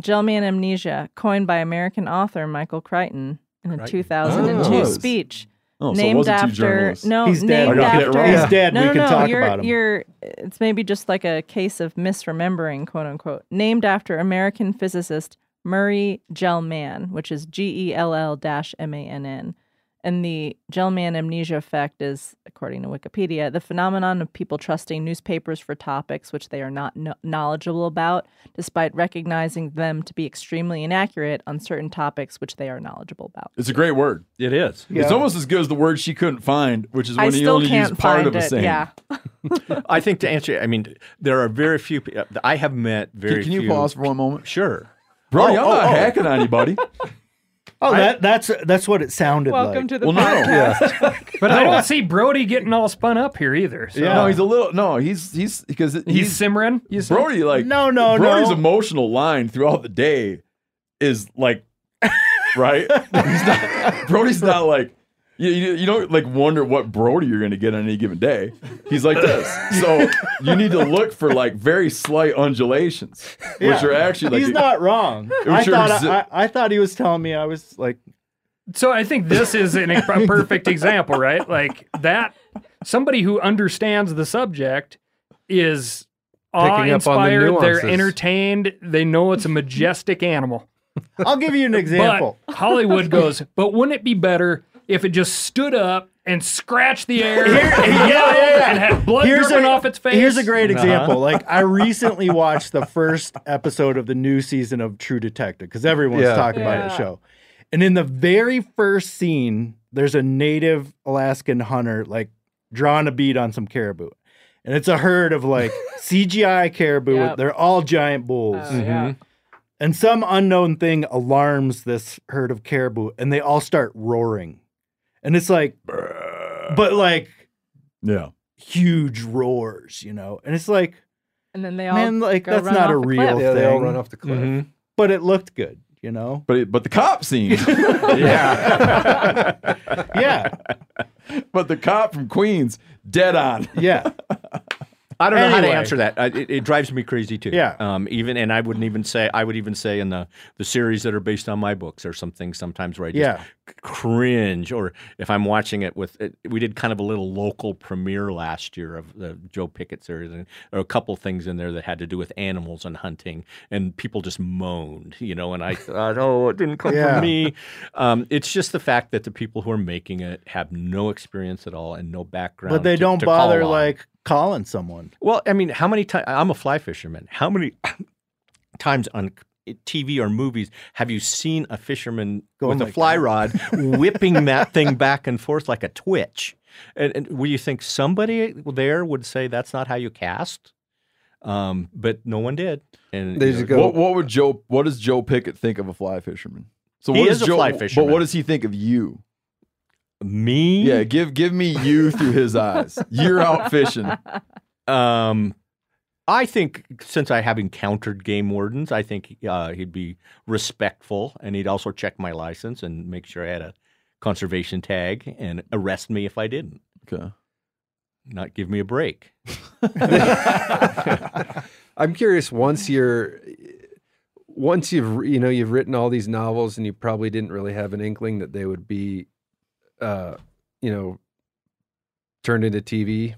Gell-Mann amnesia, coined by American author Michael Crichton in a Crichton. 2002 Oh. speech, Oh, so it named wasn't after journalists. no, He's dead. named I after he's dead no, we no, can no, talk you're, about him You're, it's maybe just like a case of misremembering, quote unquote. Named after American physicist Murray Gell-Mann, which is G E L L dash M A N N. And the Gell-Mann amnesia effect is, according to Wikipedia, the phenomenon of people trusting newspapers for topics which they are not kno- knowledgeable about, despite recognizing them to be extremely inaccurate on certain topics which they are knowledgeable about. It's a great word. It is. It's almost as good as the word she couldn't find, which is I when you only can't use part of a it. saying. Yeah. I think to answer, I mean, there are very few. pe- I have met very. Can, can you few- pause for one moment? Sure. Brody, Oh, I'm oh, not oh. hacking on you, buddy. oh that that's that's what it sounded Welcome like Welcome to the Well, no. podcast. but I don't see Brody getting all spun up here either. So. Yeah. No, he's a little. No, he's he's because he's, he's, simmering. You said? Brody. Like no no Brody's no emotional line throughout the day is like right? He's not, Brody's not like you, you, you don't like wonder what Brody you're going to get on any given day. He's like this, so you need to look for like very slight undulations, which Yeah. are actually like He's not wrong. I thought exi- I, I thought he was telling me I was like So I think this is an, a perfect example, right? Like that somebody who understands the subject is Picking up the awe-inspired, they're entertained, they know it's a majestic animal. I'll give you an example. But Hollywood goes, but wouldn't it be better if it just stood up and scratched the air and yeah, yeah, yeah. and had blood Here's dripping a- off its face? Here's a great uh-huh. example. Like I recently watched the first episode of the new season of True Detective because everyone's Yeah. talking about Yeah. the show. And in the very first scene, there's a native Alaskan hunter like drawing a bead on some caribou. And it's a herd of like CGI caribou. Yep. They're all giant bulls. Oh, yeah. Mm-hmm. And some unknown thing alarms this herd of caribou and they all start roaring. And it's like, but like yeah. huge roars, you know? And it's like, And then they all man, like go that's run not a real cliff. Yeah, they all run off the cliff. Mm-hmm. But it looked good, you know? But it, but the cop scene, Yeah. yeah. but the cop from Queens, dead on. Yeah. I don't know how to answer that. I, it, it drives me crazy too. Yeah. Um, even and I wouldn't even say I would even say in the the series that are based on my books or some things sometimes where I just Yeah. cringe or if I'm watching it with it, we did kind of a little local premiere last year of the Joe Pickett series and there were a couple things in there that had to do with animals and hunting and people just moaned, you know, and I thought, oh, it didn't come Yeah. from me. Um, it's just the fact that the people who are making it have no experience at all and no background. But they to- don't to bother like calling someone. Well, I mean, how many times? I'm a fly fisherman. How many times on TV or movies have you seen a fisherman Going with a fly that. rod whipping that thing back and forth like a twitch? And, and will you think somebody there would say that's not how you cast? Um, but no one did. And They you just know, go- What, what would Joe? What does Joe Pickett think of a fly fisherman? So He what is does a Joe, fly But what does he think of you? Me, Yeah, give give me you through his eyes. You're out fishing. Um, I think since I have encountered game wardens, I think uh, he'd be respectful, and he'd also check my license and make sure I had a conservation tag and arrest me if I didn't. Okay. Not give me a break. I'm curious. Once you're, once you've you know you've written all these novels, and you probably didn't really have an inkling that they would be, uh, you know, turned into TV.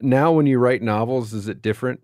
Now, when you write novels, is it different?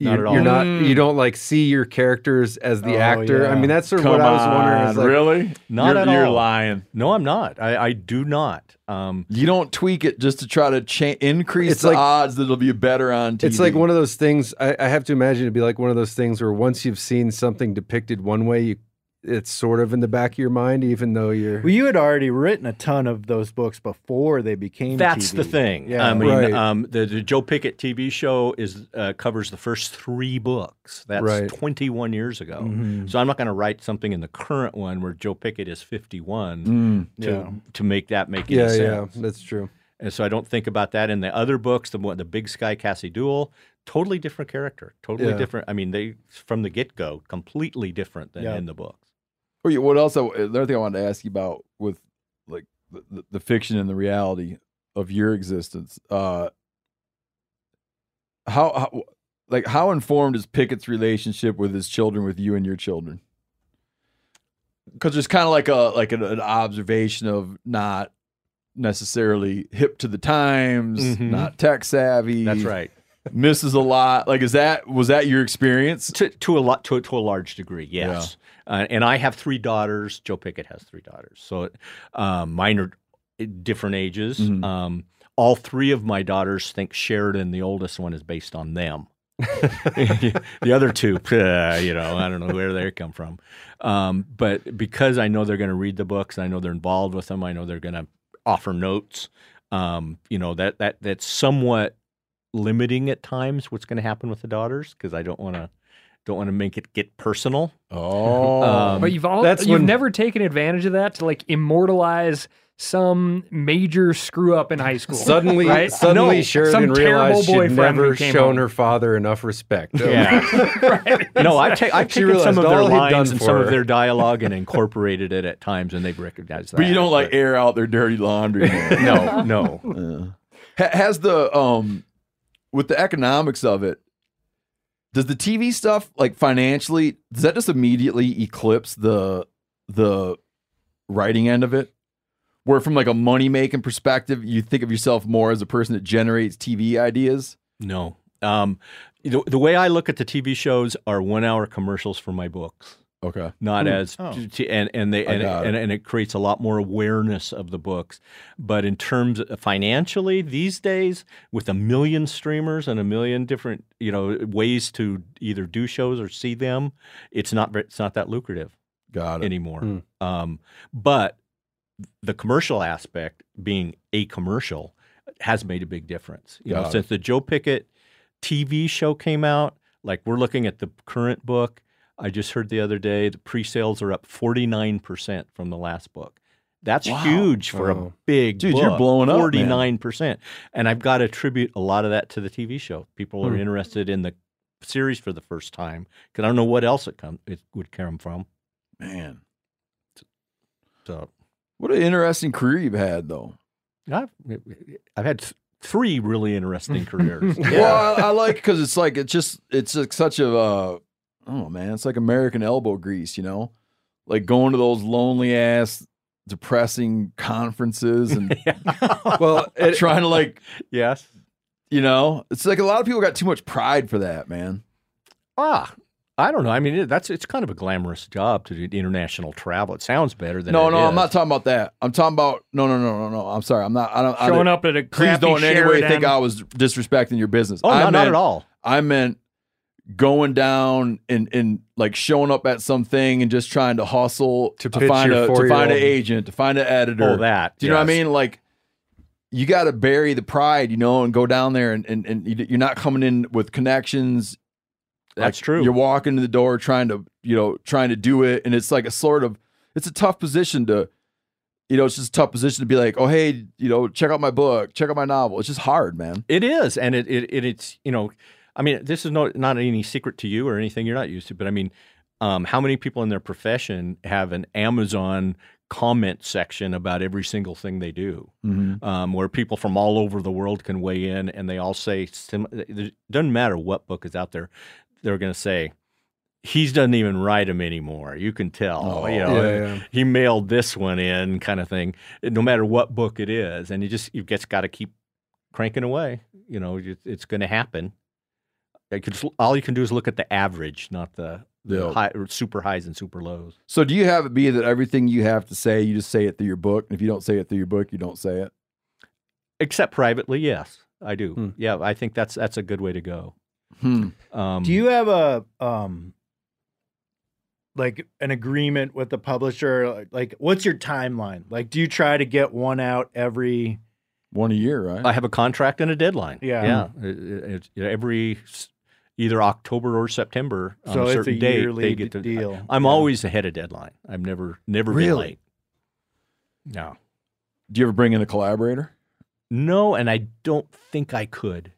Not you're, at You're not. Mm. You don't like see your characters as the Oh, actor. I mean, that's sort of Come what I was wondering. Is like, really? Not you're, at all. You're lying. No, I'm not. I, I do not. Um, You don't tweak it just to try to cha- increase It's the like- odds that it'll be better on TV. It's like one of those things. I, I have to imagine it'd be like one of those things where once you've seen something depicted one way, you, it's sort of in the back of your mind, even though you're. Well, you had already written a ton of those books before they became that's TV. the thing. Yeah. I mean, Right. um, the, the Joe Pickett TV show is uh, covers the first three books. That's Right. 21 years ago. Mhm. So I'm not going to write something in the current one where Joe Pickett is 51 Mm. to Yeah. to make that make any yeah, yeah, that's true. And so I don't think about that in the other books. The one, the Big Sky Cassie Dewell, totally different character, totally Yeah. different. I mean, they from the get go, completely different than Yeah. in the books. Oh, yeah, what else? I, another thing I wanted to ask you about with like the, the, the fiction and the reality of your existence. Uh, how, how like how informed is Pickett's relationship with his children, with you and your children? Because there's kind of like a like an, an observation of not necessarily hip to the times, Mhm. not tech savvy. That's right. Misses a lot. Like, is that was that your experience? To, to a lot, to, to a large degree, yes. Uh, and I have three daughters. Joe Pickett has three daughters. So um, mine are different ages. Mhm. Um, all three of my daughters think Sheridan, the oldest one, is based on them. the other two, uh, you know, I don't know where they come from. Um, but because I know they're going to read the books, I know they're involved with them, I know they're going to offer notes. Um, you know that that that's somewhat limiting at times what's going to happen with the daughters because I don't want to don't want to make it get personal. Oh, Um, But you've all That's you've when- never taken advantage of that to like immortalize some major screw up in high school. Suddenly, right? suddenly No, Sheridan some terrible realized she'd boyfriend who never shown home. her father enough respect. Yeah. No, I've, ta- I've taken some of their all done lines and some her. of their dialogue and incorporated it at times, and they've recognized that. But you don't like air out their dirty laundry. man. No, no. Ha- Has the um with the economics of it, does the TV stuff like financially does that just immediately eclipse the the writing end of it? Where from like a money making perspective, you think of yourself more as a person that generates TV ideas? No. Um, the, the way I look at the TV shows are one hour commercials for my books. Okay. Not Hmm. as Oh. and and they and, it. and, and it creates a lot more awareness of the books. But in terms of financially these days, with a million streamers and a million different you know ways to either do shows or see them, it's not it's not that lucrative. Got it. anymore. Hmm. Um, but the commercial aspect, being a commercial, has made a big difference. You know, it. since the Joe Pickett TV show came out, like we're looking at the current book. I just heard the other day the pre-sales are up 49% from the last book. That's Wow. huge for a big Dude, you're book, blowing up, 49%. And I've got to attribute a lot of that to the TV show. People are Hmm. interested in the series for the first time because I don't know what else it come it would come from. Man. So What an interesting career you've had though. I've, I've had three really interesting careers. Well, I, I like because it's like it's just it's like such a uh, oh man, it's like American elbow grease, you know, like going to those lonely ass, depressing conferences and well, it, trying to like yes, you know, it's like a lot of people got too much pride for that, man. ah, I don't know. I mean, it, that's it's kind of a glamorous job to do international travel. It sounds better than No, it no, I'm not talking about that. I'm talking about no, no, no, no, no. I'm sorry. I'm not. I don't. I Showing don't- up at a Please don't in any way think I was disrespecting your business. Oh, I no, not at all. I meant going down and, and like showing up at something and just trying to hustle to, pitch find a to find an agent, to find an editor. Oh, that, Do you know what I mean? Like you got to bury the pride, you know, and go down there and, and, and you- you're not coming in with connections. That's Like, true. You're walking to the door trying to, you know, trying to do it. And it's like a sort of, it's a tough position to, you know, it's just a tough position to be like, oh, hey, you know, check out my book, check out my novel. It's just hard, man. It is, and it, it, it it's you know, I mean, this is no, not any secret to you or anything you're not used to, but I mean, um, how many people in their profession have an Amazon comment section about every single thing they do, Mm-hmm. um, where people from all over the world can weigh in, and they all say, sim- it doesn't matter what book is out there, they're going to say. He doesn't even write them anymore. You can tell. Oh, you know, yeah, yeah. he mailed this one in, kind of thing. No matter what book it is, and you just you just got to keep cranking away. You know, it's going to happen. I could, all you can do is look at the average, not the, the Yeah. high, super highs and super lows. So do you have it be that everything you have to say, you just say it through your book? And if you don't say it through your book, you don't say it? Except privately, yes, I do. Hmm. Yeah, I think that's that's a good way to go. Hmm. Um, Do you have a um like an agreement with the publisher? Like, what's your timeline? Like, do you try to get one out every? One a year, right? I have a contract and a deadline. Yeah. yeah. It- it- it's every s- either October or September on So a it's certain a date they get d- to. deal. I'm Yeah. always ahead of deadline. I've never never been late. No. Do you ever bring in a collaborator? No, and I don't think I could.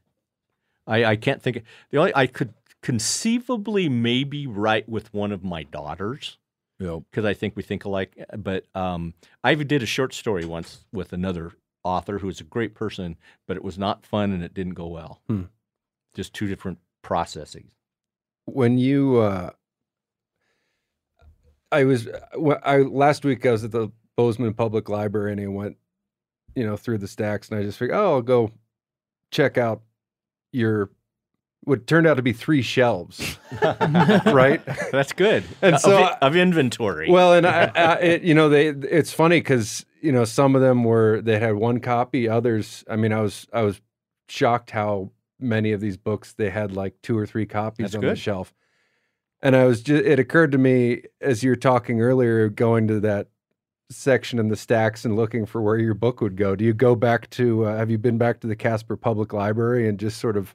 I, I can't think. The only I could conceivably maybe write with one of my daughters Yep. because I think we think alike. But um, I did a short story once with another author who was a great person, but it was not fun and it didn't go well. Hmm. Just two different processes. when you uh i was wh- i last week i was at the bozeman public library and i went you know through the stacks and i just figured oh i'll go check out your what turned out to be three shelves right That's good. And Of so I- of inventory. well and i, I it, you know they it's funny because you know some of them were they had one copy others i mean i was i was shocked how many of these books they had like two or three copies That's on the shelf. And i was just it occurred to me as you were talking earlier going to that section in the stacks and looking for where your book would go do you go back to uh, have you been back to the casper public library and just sort of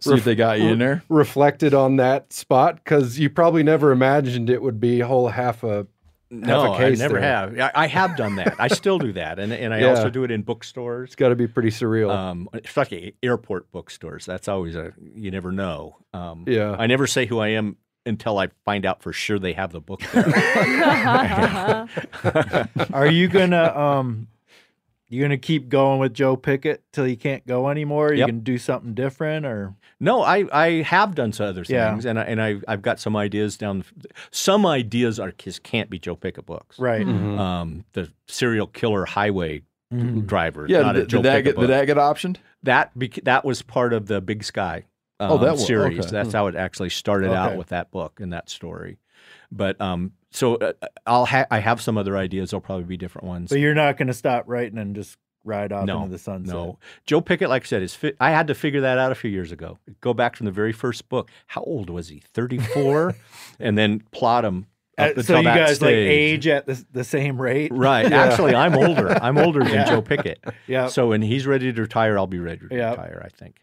See if they got you in there. reflected on that spot? Because you probably never imagined it would be a whole half a No, a case I never there. have. I, I have done that. I still do that, and and I Yeah. also do it in bookstores. It's got to be pretty surreal. Um, especially airport bookstores. That's always a you never know. Um, Yeah. I never say who I am until I find out for sure they have the book there. Are you gonna um you gonna keep going with Joe Pickett till you can't go anymore? You Yep. can do something different or no, I, I have done some other Yeah. things, and I, and I I've got some ideas down. Some ideas are just can't be Joe Pickett books. right. Mhm. Um, the serial killer highway Mhm. driver. Yeah, not a did, Joe did that Pickett get book. did that get optioned? that bec- that was part of the Big Sky um, Oh, that was- series. okay. That's how it actually started out with that book and that story. But um, so uh, I'll ha- I have some other ideas. They'll probably be different ones. But you're not gonna stop writing and just ride off No, into the sunset. No, Joe Pickett, like I said, is fi- I had to figure that out a few years ago. Go back from the very first book. How old was he? Thirty four, and then plot him. Uh, Up so until you that guys like age at the, the same rate? Right. Actually, I'm older. I'm older than Yeah. Joe Pickett. Yeah. So when he's ready to retire, I'll be ready to Yeah. retire. I think.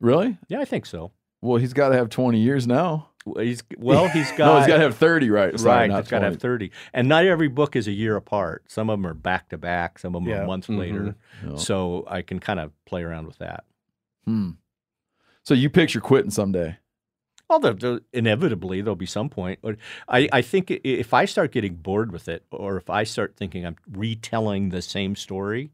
Really? Yeah, I think so. Well, he's got to have 20 years now. Well, He's well. He's got. no, he's got to have 30, right? Sorry, right, it's got to have 30. And not every book is a year apart. Some of them are back to back, some of them Yeah. are months Mhm. later. No. So I can kind of play around with that. Hmm. So you picture quitting someday? Well, inevitably, there'll be some point. But I, I think if I start getting bored with it, or if I start thinking I'm retelling the same story,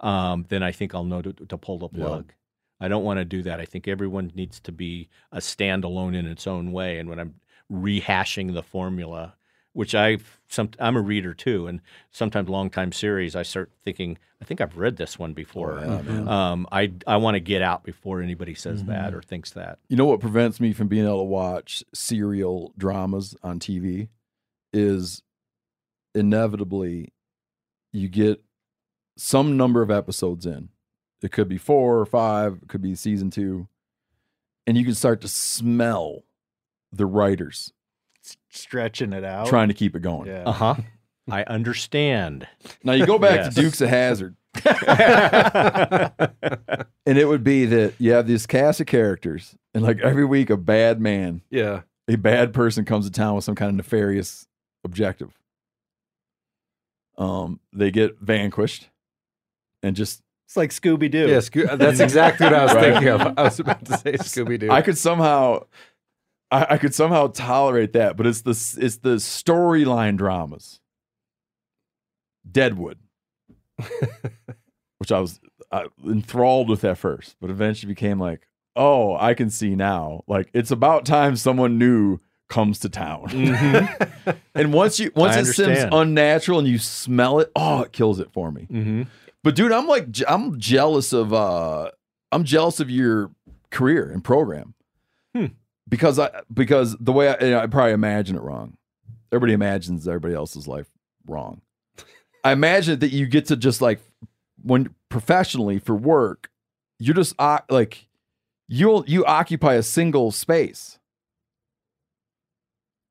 um, then I think I'll know to, to pull the Yeah. plug. I don't want to do that. I think everyone needs to be a standalone in its own way. And when I'm rehashing the formula, which I some I'm a reader too, and sometimes long time series, I start thinking I think I've read this one before. Oh, yeah, um, I I want to get out before anybody says Mm-hmm. that or thinks that. You know what prevents me from being able to watch serial dramas on TV is inevitably you get some number of episodes in. It could be four or five, it could be season two, and you can start to smell the writers Stretching it out. trying to keep it going. Yeah. Uh huh. I understand. Now you go back Yes. to Dukes of Hazzard, and it would be that you have this cast of characters, and like every week, a bad man yeah. a bad person comes to town with some kind of nefarious objective. Um, they get vanquished and just It's like Scooby Doo. Yeah, Scoo- that's exactly what I was Right. thinking of. I was about to say Scooby Doo. I could somehow I, I could somehow tolerate that, but it's the it's the storyline dramas. Deadwood. which I was uh, enthralled with at first, but eventually became like, oh, I can see now. Like it's about time someone new comes to town. and once you once I it seems unnatural and you smell it, oh, it kills it for me. Mm-hmm. But dude, I'm like I'm jealous of uh I'm jealous of your career and program. Hmm. Because I because the way I, and I probably imagine it wrong. Everybody imagines everybody else's life wrong. I imagine that you get to just like when professionally for work, you're just uh, like you'll you occupy a single space.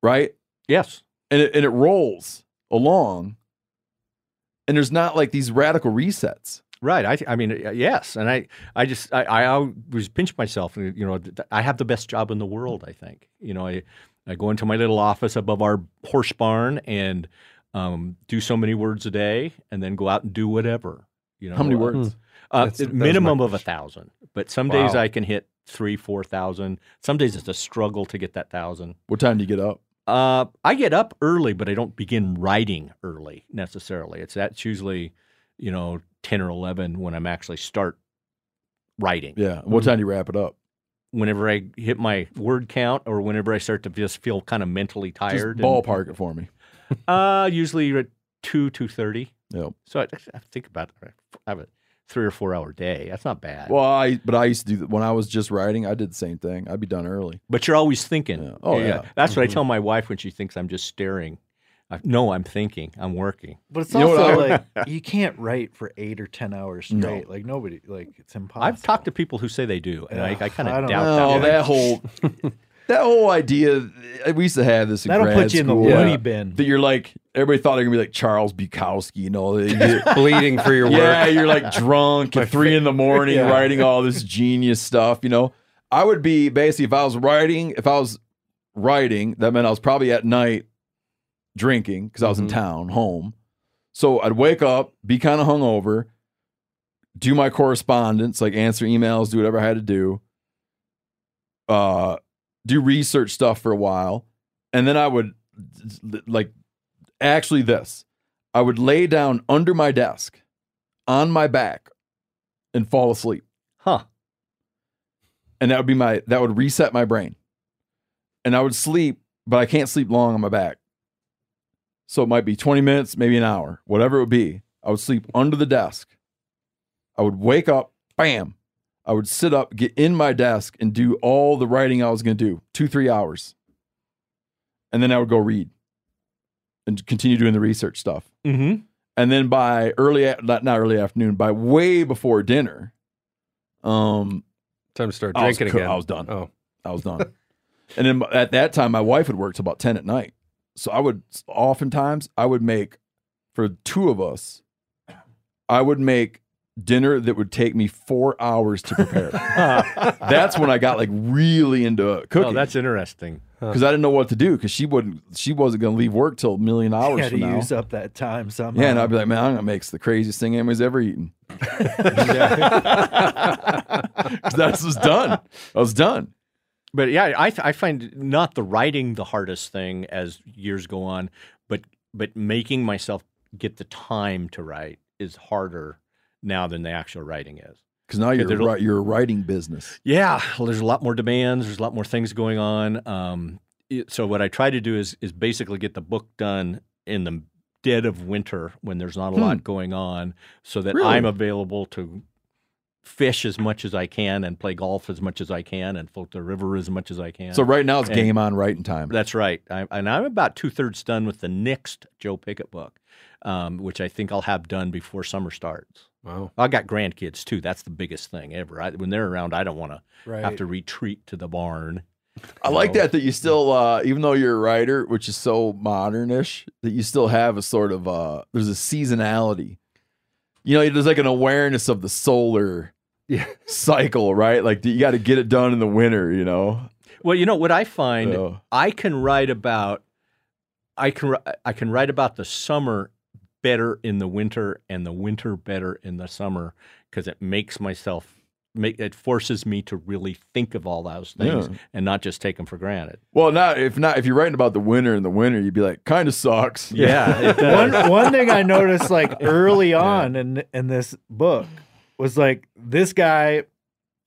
Right? Yes. and it, and it rolls along and there's not like these radical resets Right. I, th- I mean, uh, yes. And I, I just, I, I always pinch myself. and, You know, th- I have the best job in the world. I think. You know, I, I go into my little office above our horse barn and um, do so many words a day, and then go out and do whatever. You know, how many uh, words Uh, That's- that minimum my of a thousand. But some days I can hit three, four thousand. Some days it's a struggle to get that thousand. what time do you get up Uh, I get up early, but I don't begin writing early necessarily. It's that's usually, you know, ten or eleven when I'm actually start writing. yeah what time do you wrap it up Whenever I hit my word count, or whenever I start to just feel kind of mentally just tired. and- ballpark it for me uh, usually at two two thirty. Yep. So I, I think about it. I have a three or four hour day. That's not bad. well i but i used to do that when i was just writing i did the same thing i'd be done early But you're always thinking. Yeah. Oh, yeah. That's what I Mhm. tell my wife when she thinks I'm just staring. I, no, I'm thinking. I'm working. But it's You also like you can't write for eight or ten hours No. straight. Like nobody, like it's impossible. I've talked to people who say they do, and I, Yeah, I kind of don't doubt oh that. that whole that whole idea we used to have this in That'll grad put you in the school, loony uh, bin. that you're like everybody thought they were gonna be like charles bukowski you know bleeding for your work. Yeah, you're like drunk at three in the morning Yeah. writing all this genius stuff. You know, I would be basically if I was writing, if I was writing, that meant I was probably at night drinking because I was in town, home. So I'd wake up, be kind of hungover, do my correspondence, like answer emails, do whatever I had to do, uh, do research stuff for a while, and then I would like actually this. I would lay down under my desk on my back and fall asleep. Huh. And that would be my that would reset my brain. And I would sleep, but I can't sleep long on my back. So it might be 20 minutes, maybe an hour, whatever it would be. I would sleep under the desk. I would wake up, bam. I would sit up, get in my desk, and do all the writing I was going to do, two, three hours. And then I would go read and continue doing the research stuff. Mm-hmm. And then by early, not not early afternoon, by way before dinner, um, Time to start I was drinking again. I was done. Oh, I was done. and then at that time, my wife would work till about 10 at night. So I would oftentimes, I would make for two of us, I would make dinner that would take me four hours to prepare. that's when I got like really into oh, cooking. Oh, that's interesting. because I didn't know what to do because she wouldn't, she wasn't going to leave work till a million hours had to now. use up that time somehow. Yeah, and I'd be like, man, I'm gonna make the craziest thing anybody's ever eaten. Because that was done. I was done. But yeah, I, I find not the writing the hardest thing as years go on, but but making myself get the time to write is harder now than the actual writing is. Because now you're you're a writing business. Yeah, well, there's a lot more demands. There's a lot more things going on. Um, it- so what I try to do is is basically get the book done in the dead of winter when there's not a Hmm. lot going on, so that Really? I'm available to fish as much as I can and play golf as much as I can and float the river as much as I can. So right now it's And- game on writing time. That's right. I, and I'm about two thirds done with the next Joe Pickett book, um, which I think I'll have done before summer starts. Wow. I got grandkids too. That's the biggest thing ever. I, when they're around, I don't want to have to retreat to the barn. I like know. that that you still, uh, even though you're a writer, which is so modernish, that you still have a sort of uh, there's a seasonality. You know, there's like an awareness of the solar Yeah. cycle, right? Like you got to get it done in the winter. You know, Well, you know what I find, So- I can write about, I can I can write about the summer better in the winter and the winter better in the summer because it makes myself make it forces me to really think of all those things Yeah. and not just take them for granted. well, not if not if you're writing about the winter and the winter, you'd be like, kind of sucks. Yeah, one one thing I noticed like early on in in this book was like this guy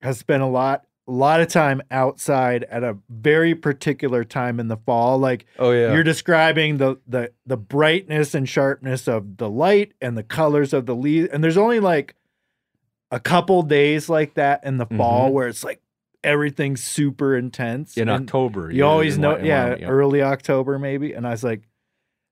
has spent a lot a lot of time outside at a very particular time in the fall. Like Oh yeah. you're describing the the the brightness and sharpness of the light and the colors of the leaves, and there's only like a couple days like that in the fall Mhm. where it's like everything's super intense in and October. You always know, in yeah, early October maybe. And I was like,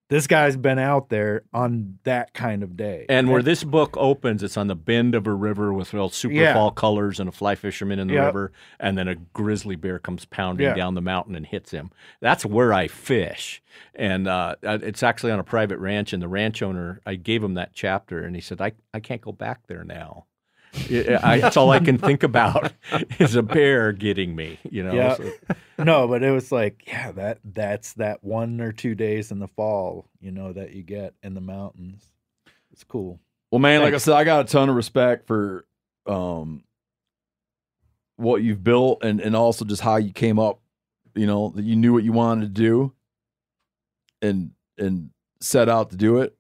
this guy's been out there on that kind of day. And where this book opens, it's on the bend of a river with real super Yeah. fall colors and a fly fisherman in the Yep. river, and then a grizzly bear comes pounding Yeah. down the mountain and hits him. That's where I fish, and uh, it's actually on a private ranch. And the ranch owner, I gave him that chapter, and he said, "I I can't go back there now." I- I- that's all I can think about is a bear getting me. You know. Yeah. So- no, but it was like, yeah, that that's that one or two days in the fall, you know, that you get in the mountains. It's cool. Well, man, like I said, I got a ton of respect for um what you've built and and also just how you came up, you know, that you knew what you wanted to do and and set out to do it.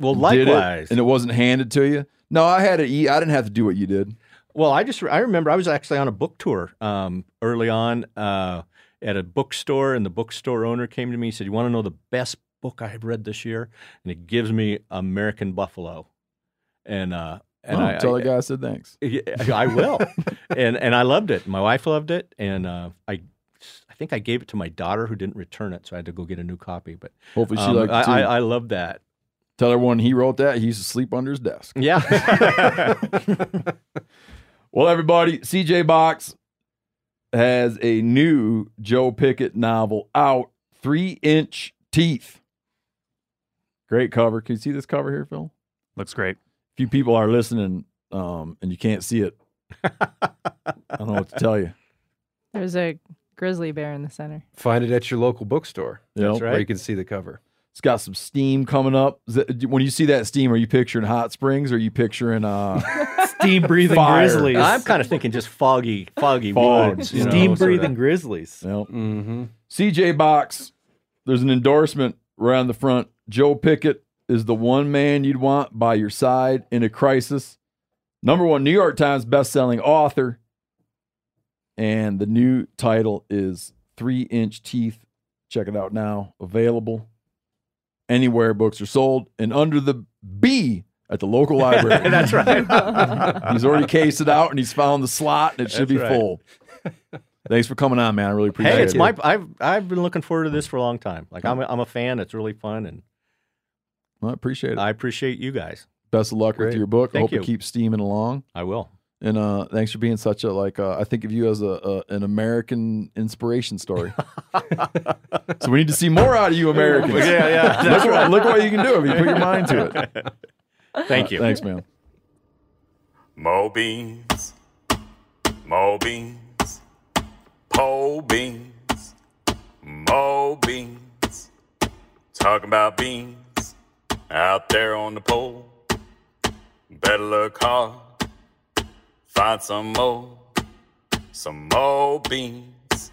Well, did it, likewise. and it wasn't handed to you. No, I had to eat. I didn't have to do what you did. Well, I just I remember I was actually on a book tour um, early on uh, at a bookstore, and the bookstore owner came to me and said, "You want to know the best book I have read this year?" And it gives me American Buffalo, and uh, and oh, I, tell I, the guy I said thanks. I will, and and I loved it. My wife loved it, and uh, I. I think I gave it to my daughter who didn't return it, so I had to go get a new copy. But Hopefully, she um, liked it too. I, I, I love that. Tell everyone he wrote that. He used to sleep under his desk. Yeah. Well, everybody, CJ Box has a new Joe Pickett novel out. Three inch teeth. Great cover. Can you see this cover here, Phil? Looks great. A few people are listening, um, and you can't see it. I don't know what to tell you. There's a grizzly bear in the center. Find it at your local bookstore You know? That's right. where you can see the cover. It's got some steam coming up. Is it- when you see that steam, are you picturing hot springs or are you picturing uh, Steam breathing Fire. grizzlies. I'm kind of thinking just foggy, foggy Fog. woods. You know, Steam so breathing that- grizzlies. Yep. Mm-hmm. CJ Box, there's an endorsement right on the front. Joe Pickett is the one man you'd want by your side in a crisis. Number one New York Times bestselling author. And the new title is Three Inch Teeth. Check it out now. Available anywhere books are sold and under the B at the local library. That's right. he's already cased it out and he's found the slot and it should That's be right. full. Thanks for coming on, man. I really appreciate Hey, it's it. my. I've I've been looking forward to this for a long time. Like I'm a, I'm a fan. It's really fun, and I appreciate it. I appreciate you guys. Best of luck with your book. I hope you. it keeps steaming along. I will. And uh, thanks for being such a like. Uh, I think of you as a, a an American inspiration story. so we need to see more out of you, Americans. Yeah, yeah, look, what, look what you can do if you put your mind to it. Thank you. Thanks, man. Mo beans, mo beans, pole beans, mo beans. Talking about beans out there on the pole. Better look hard, find some more, some more beans,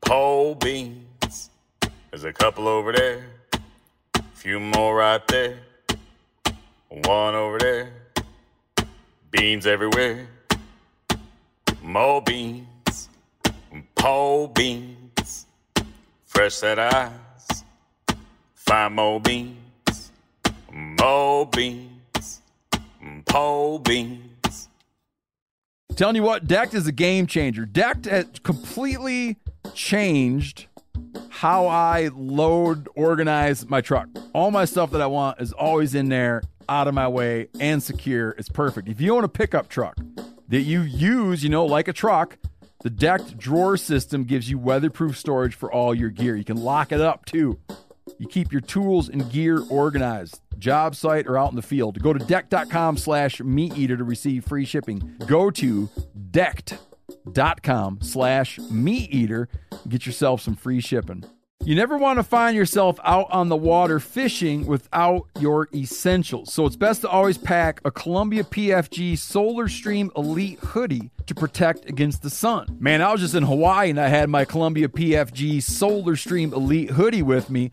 pole beans. There's a couple over there, a few more right there, one over there beans everywhere. Mo beans, pole beans, fresh set eyes. Find mo beans, mo beans, pole beans. Telling you what, Decked is a game changer. Decked has completely changed how I load, organize my truck. All my stuff that I want is always in there, out of my way, and secure. It's perfect. If you own a pickup truck that you use, you know, like a truck, the Decked drawer system gives you weatherproof storage for all your gear. You can lock it up too. You keep your tools and gear organized, job site or out in the field. Go to decked.com slash meat eater to receive free shipping. Go to decked.com slash meat eater. Get yourself some free shipping. You never want to find yourself out on the water fishing without your essentials. So it's best to always pack a Columbia PFG Solar Stream Elite hoodie to protect against the sun. Man, I was just in Hawaii and I had my Columbia PFG Solar Stream Elite hoodie with me.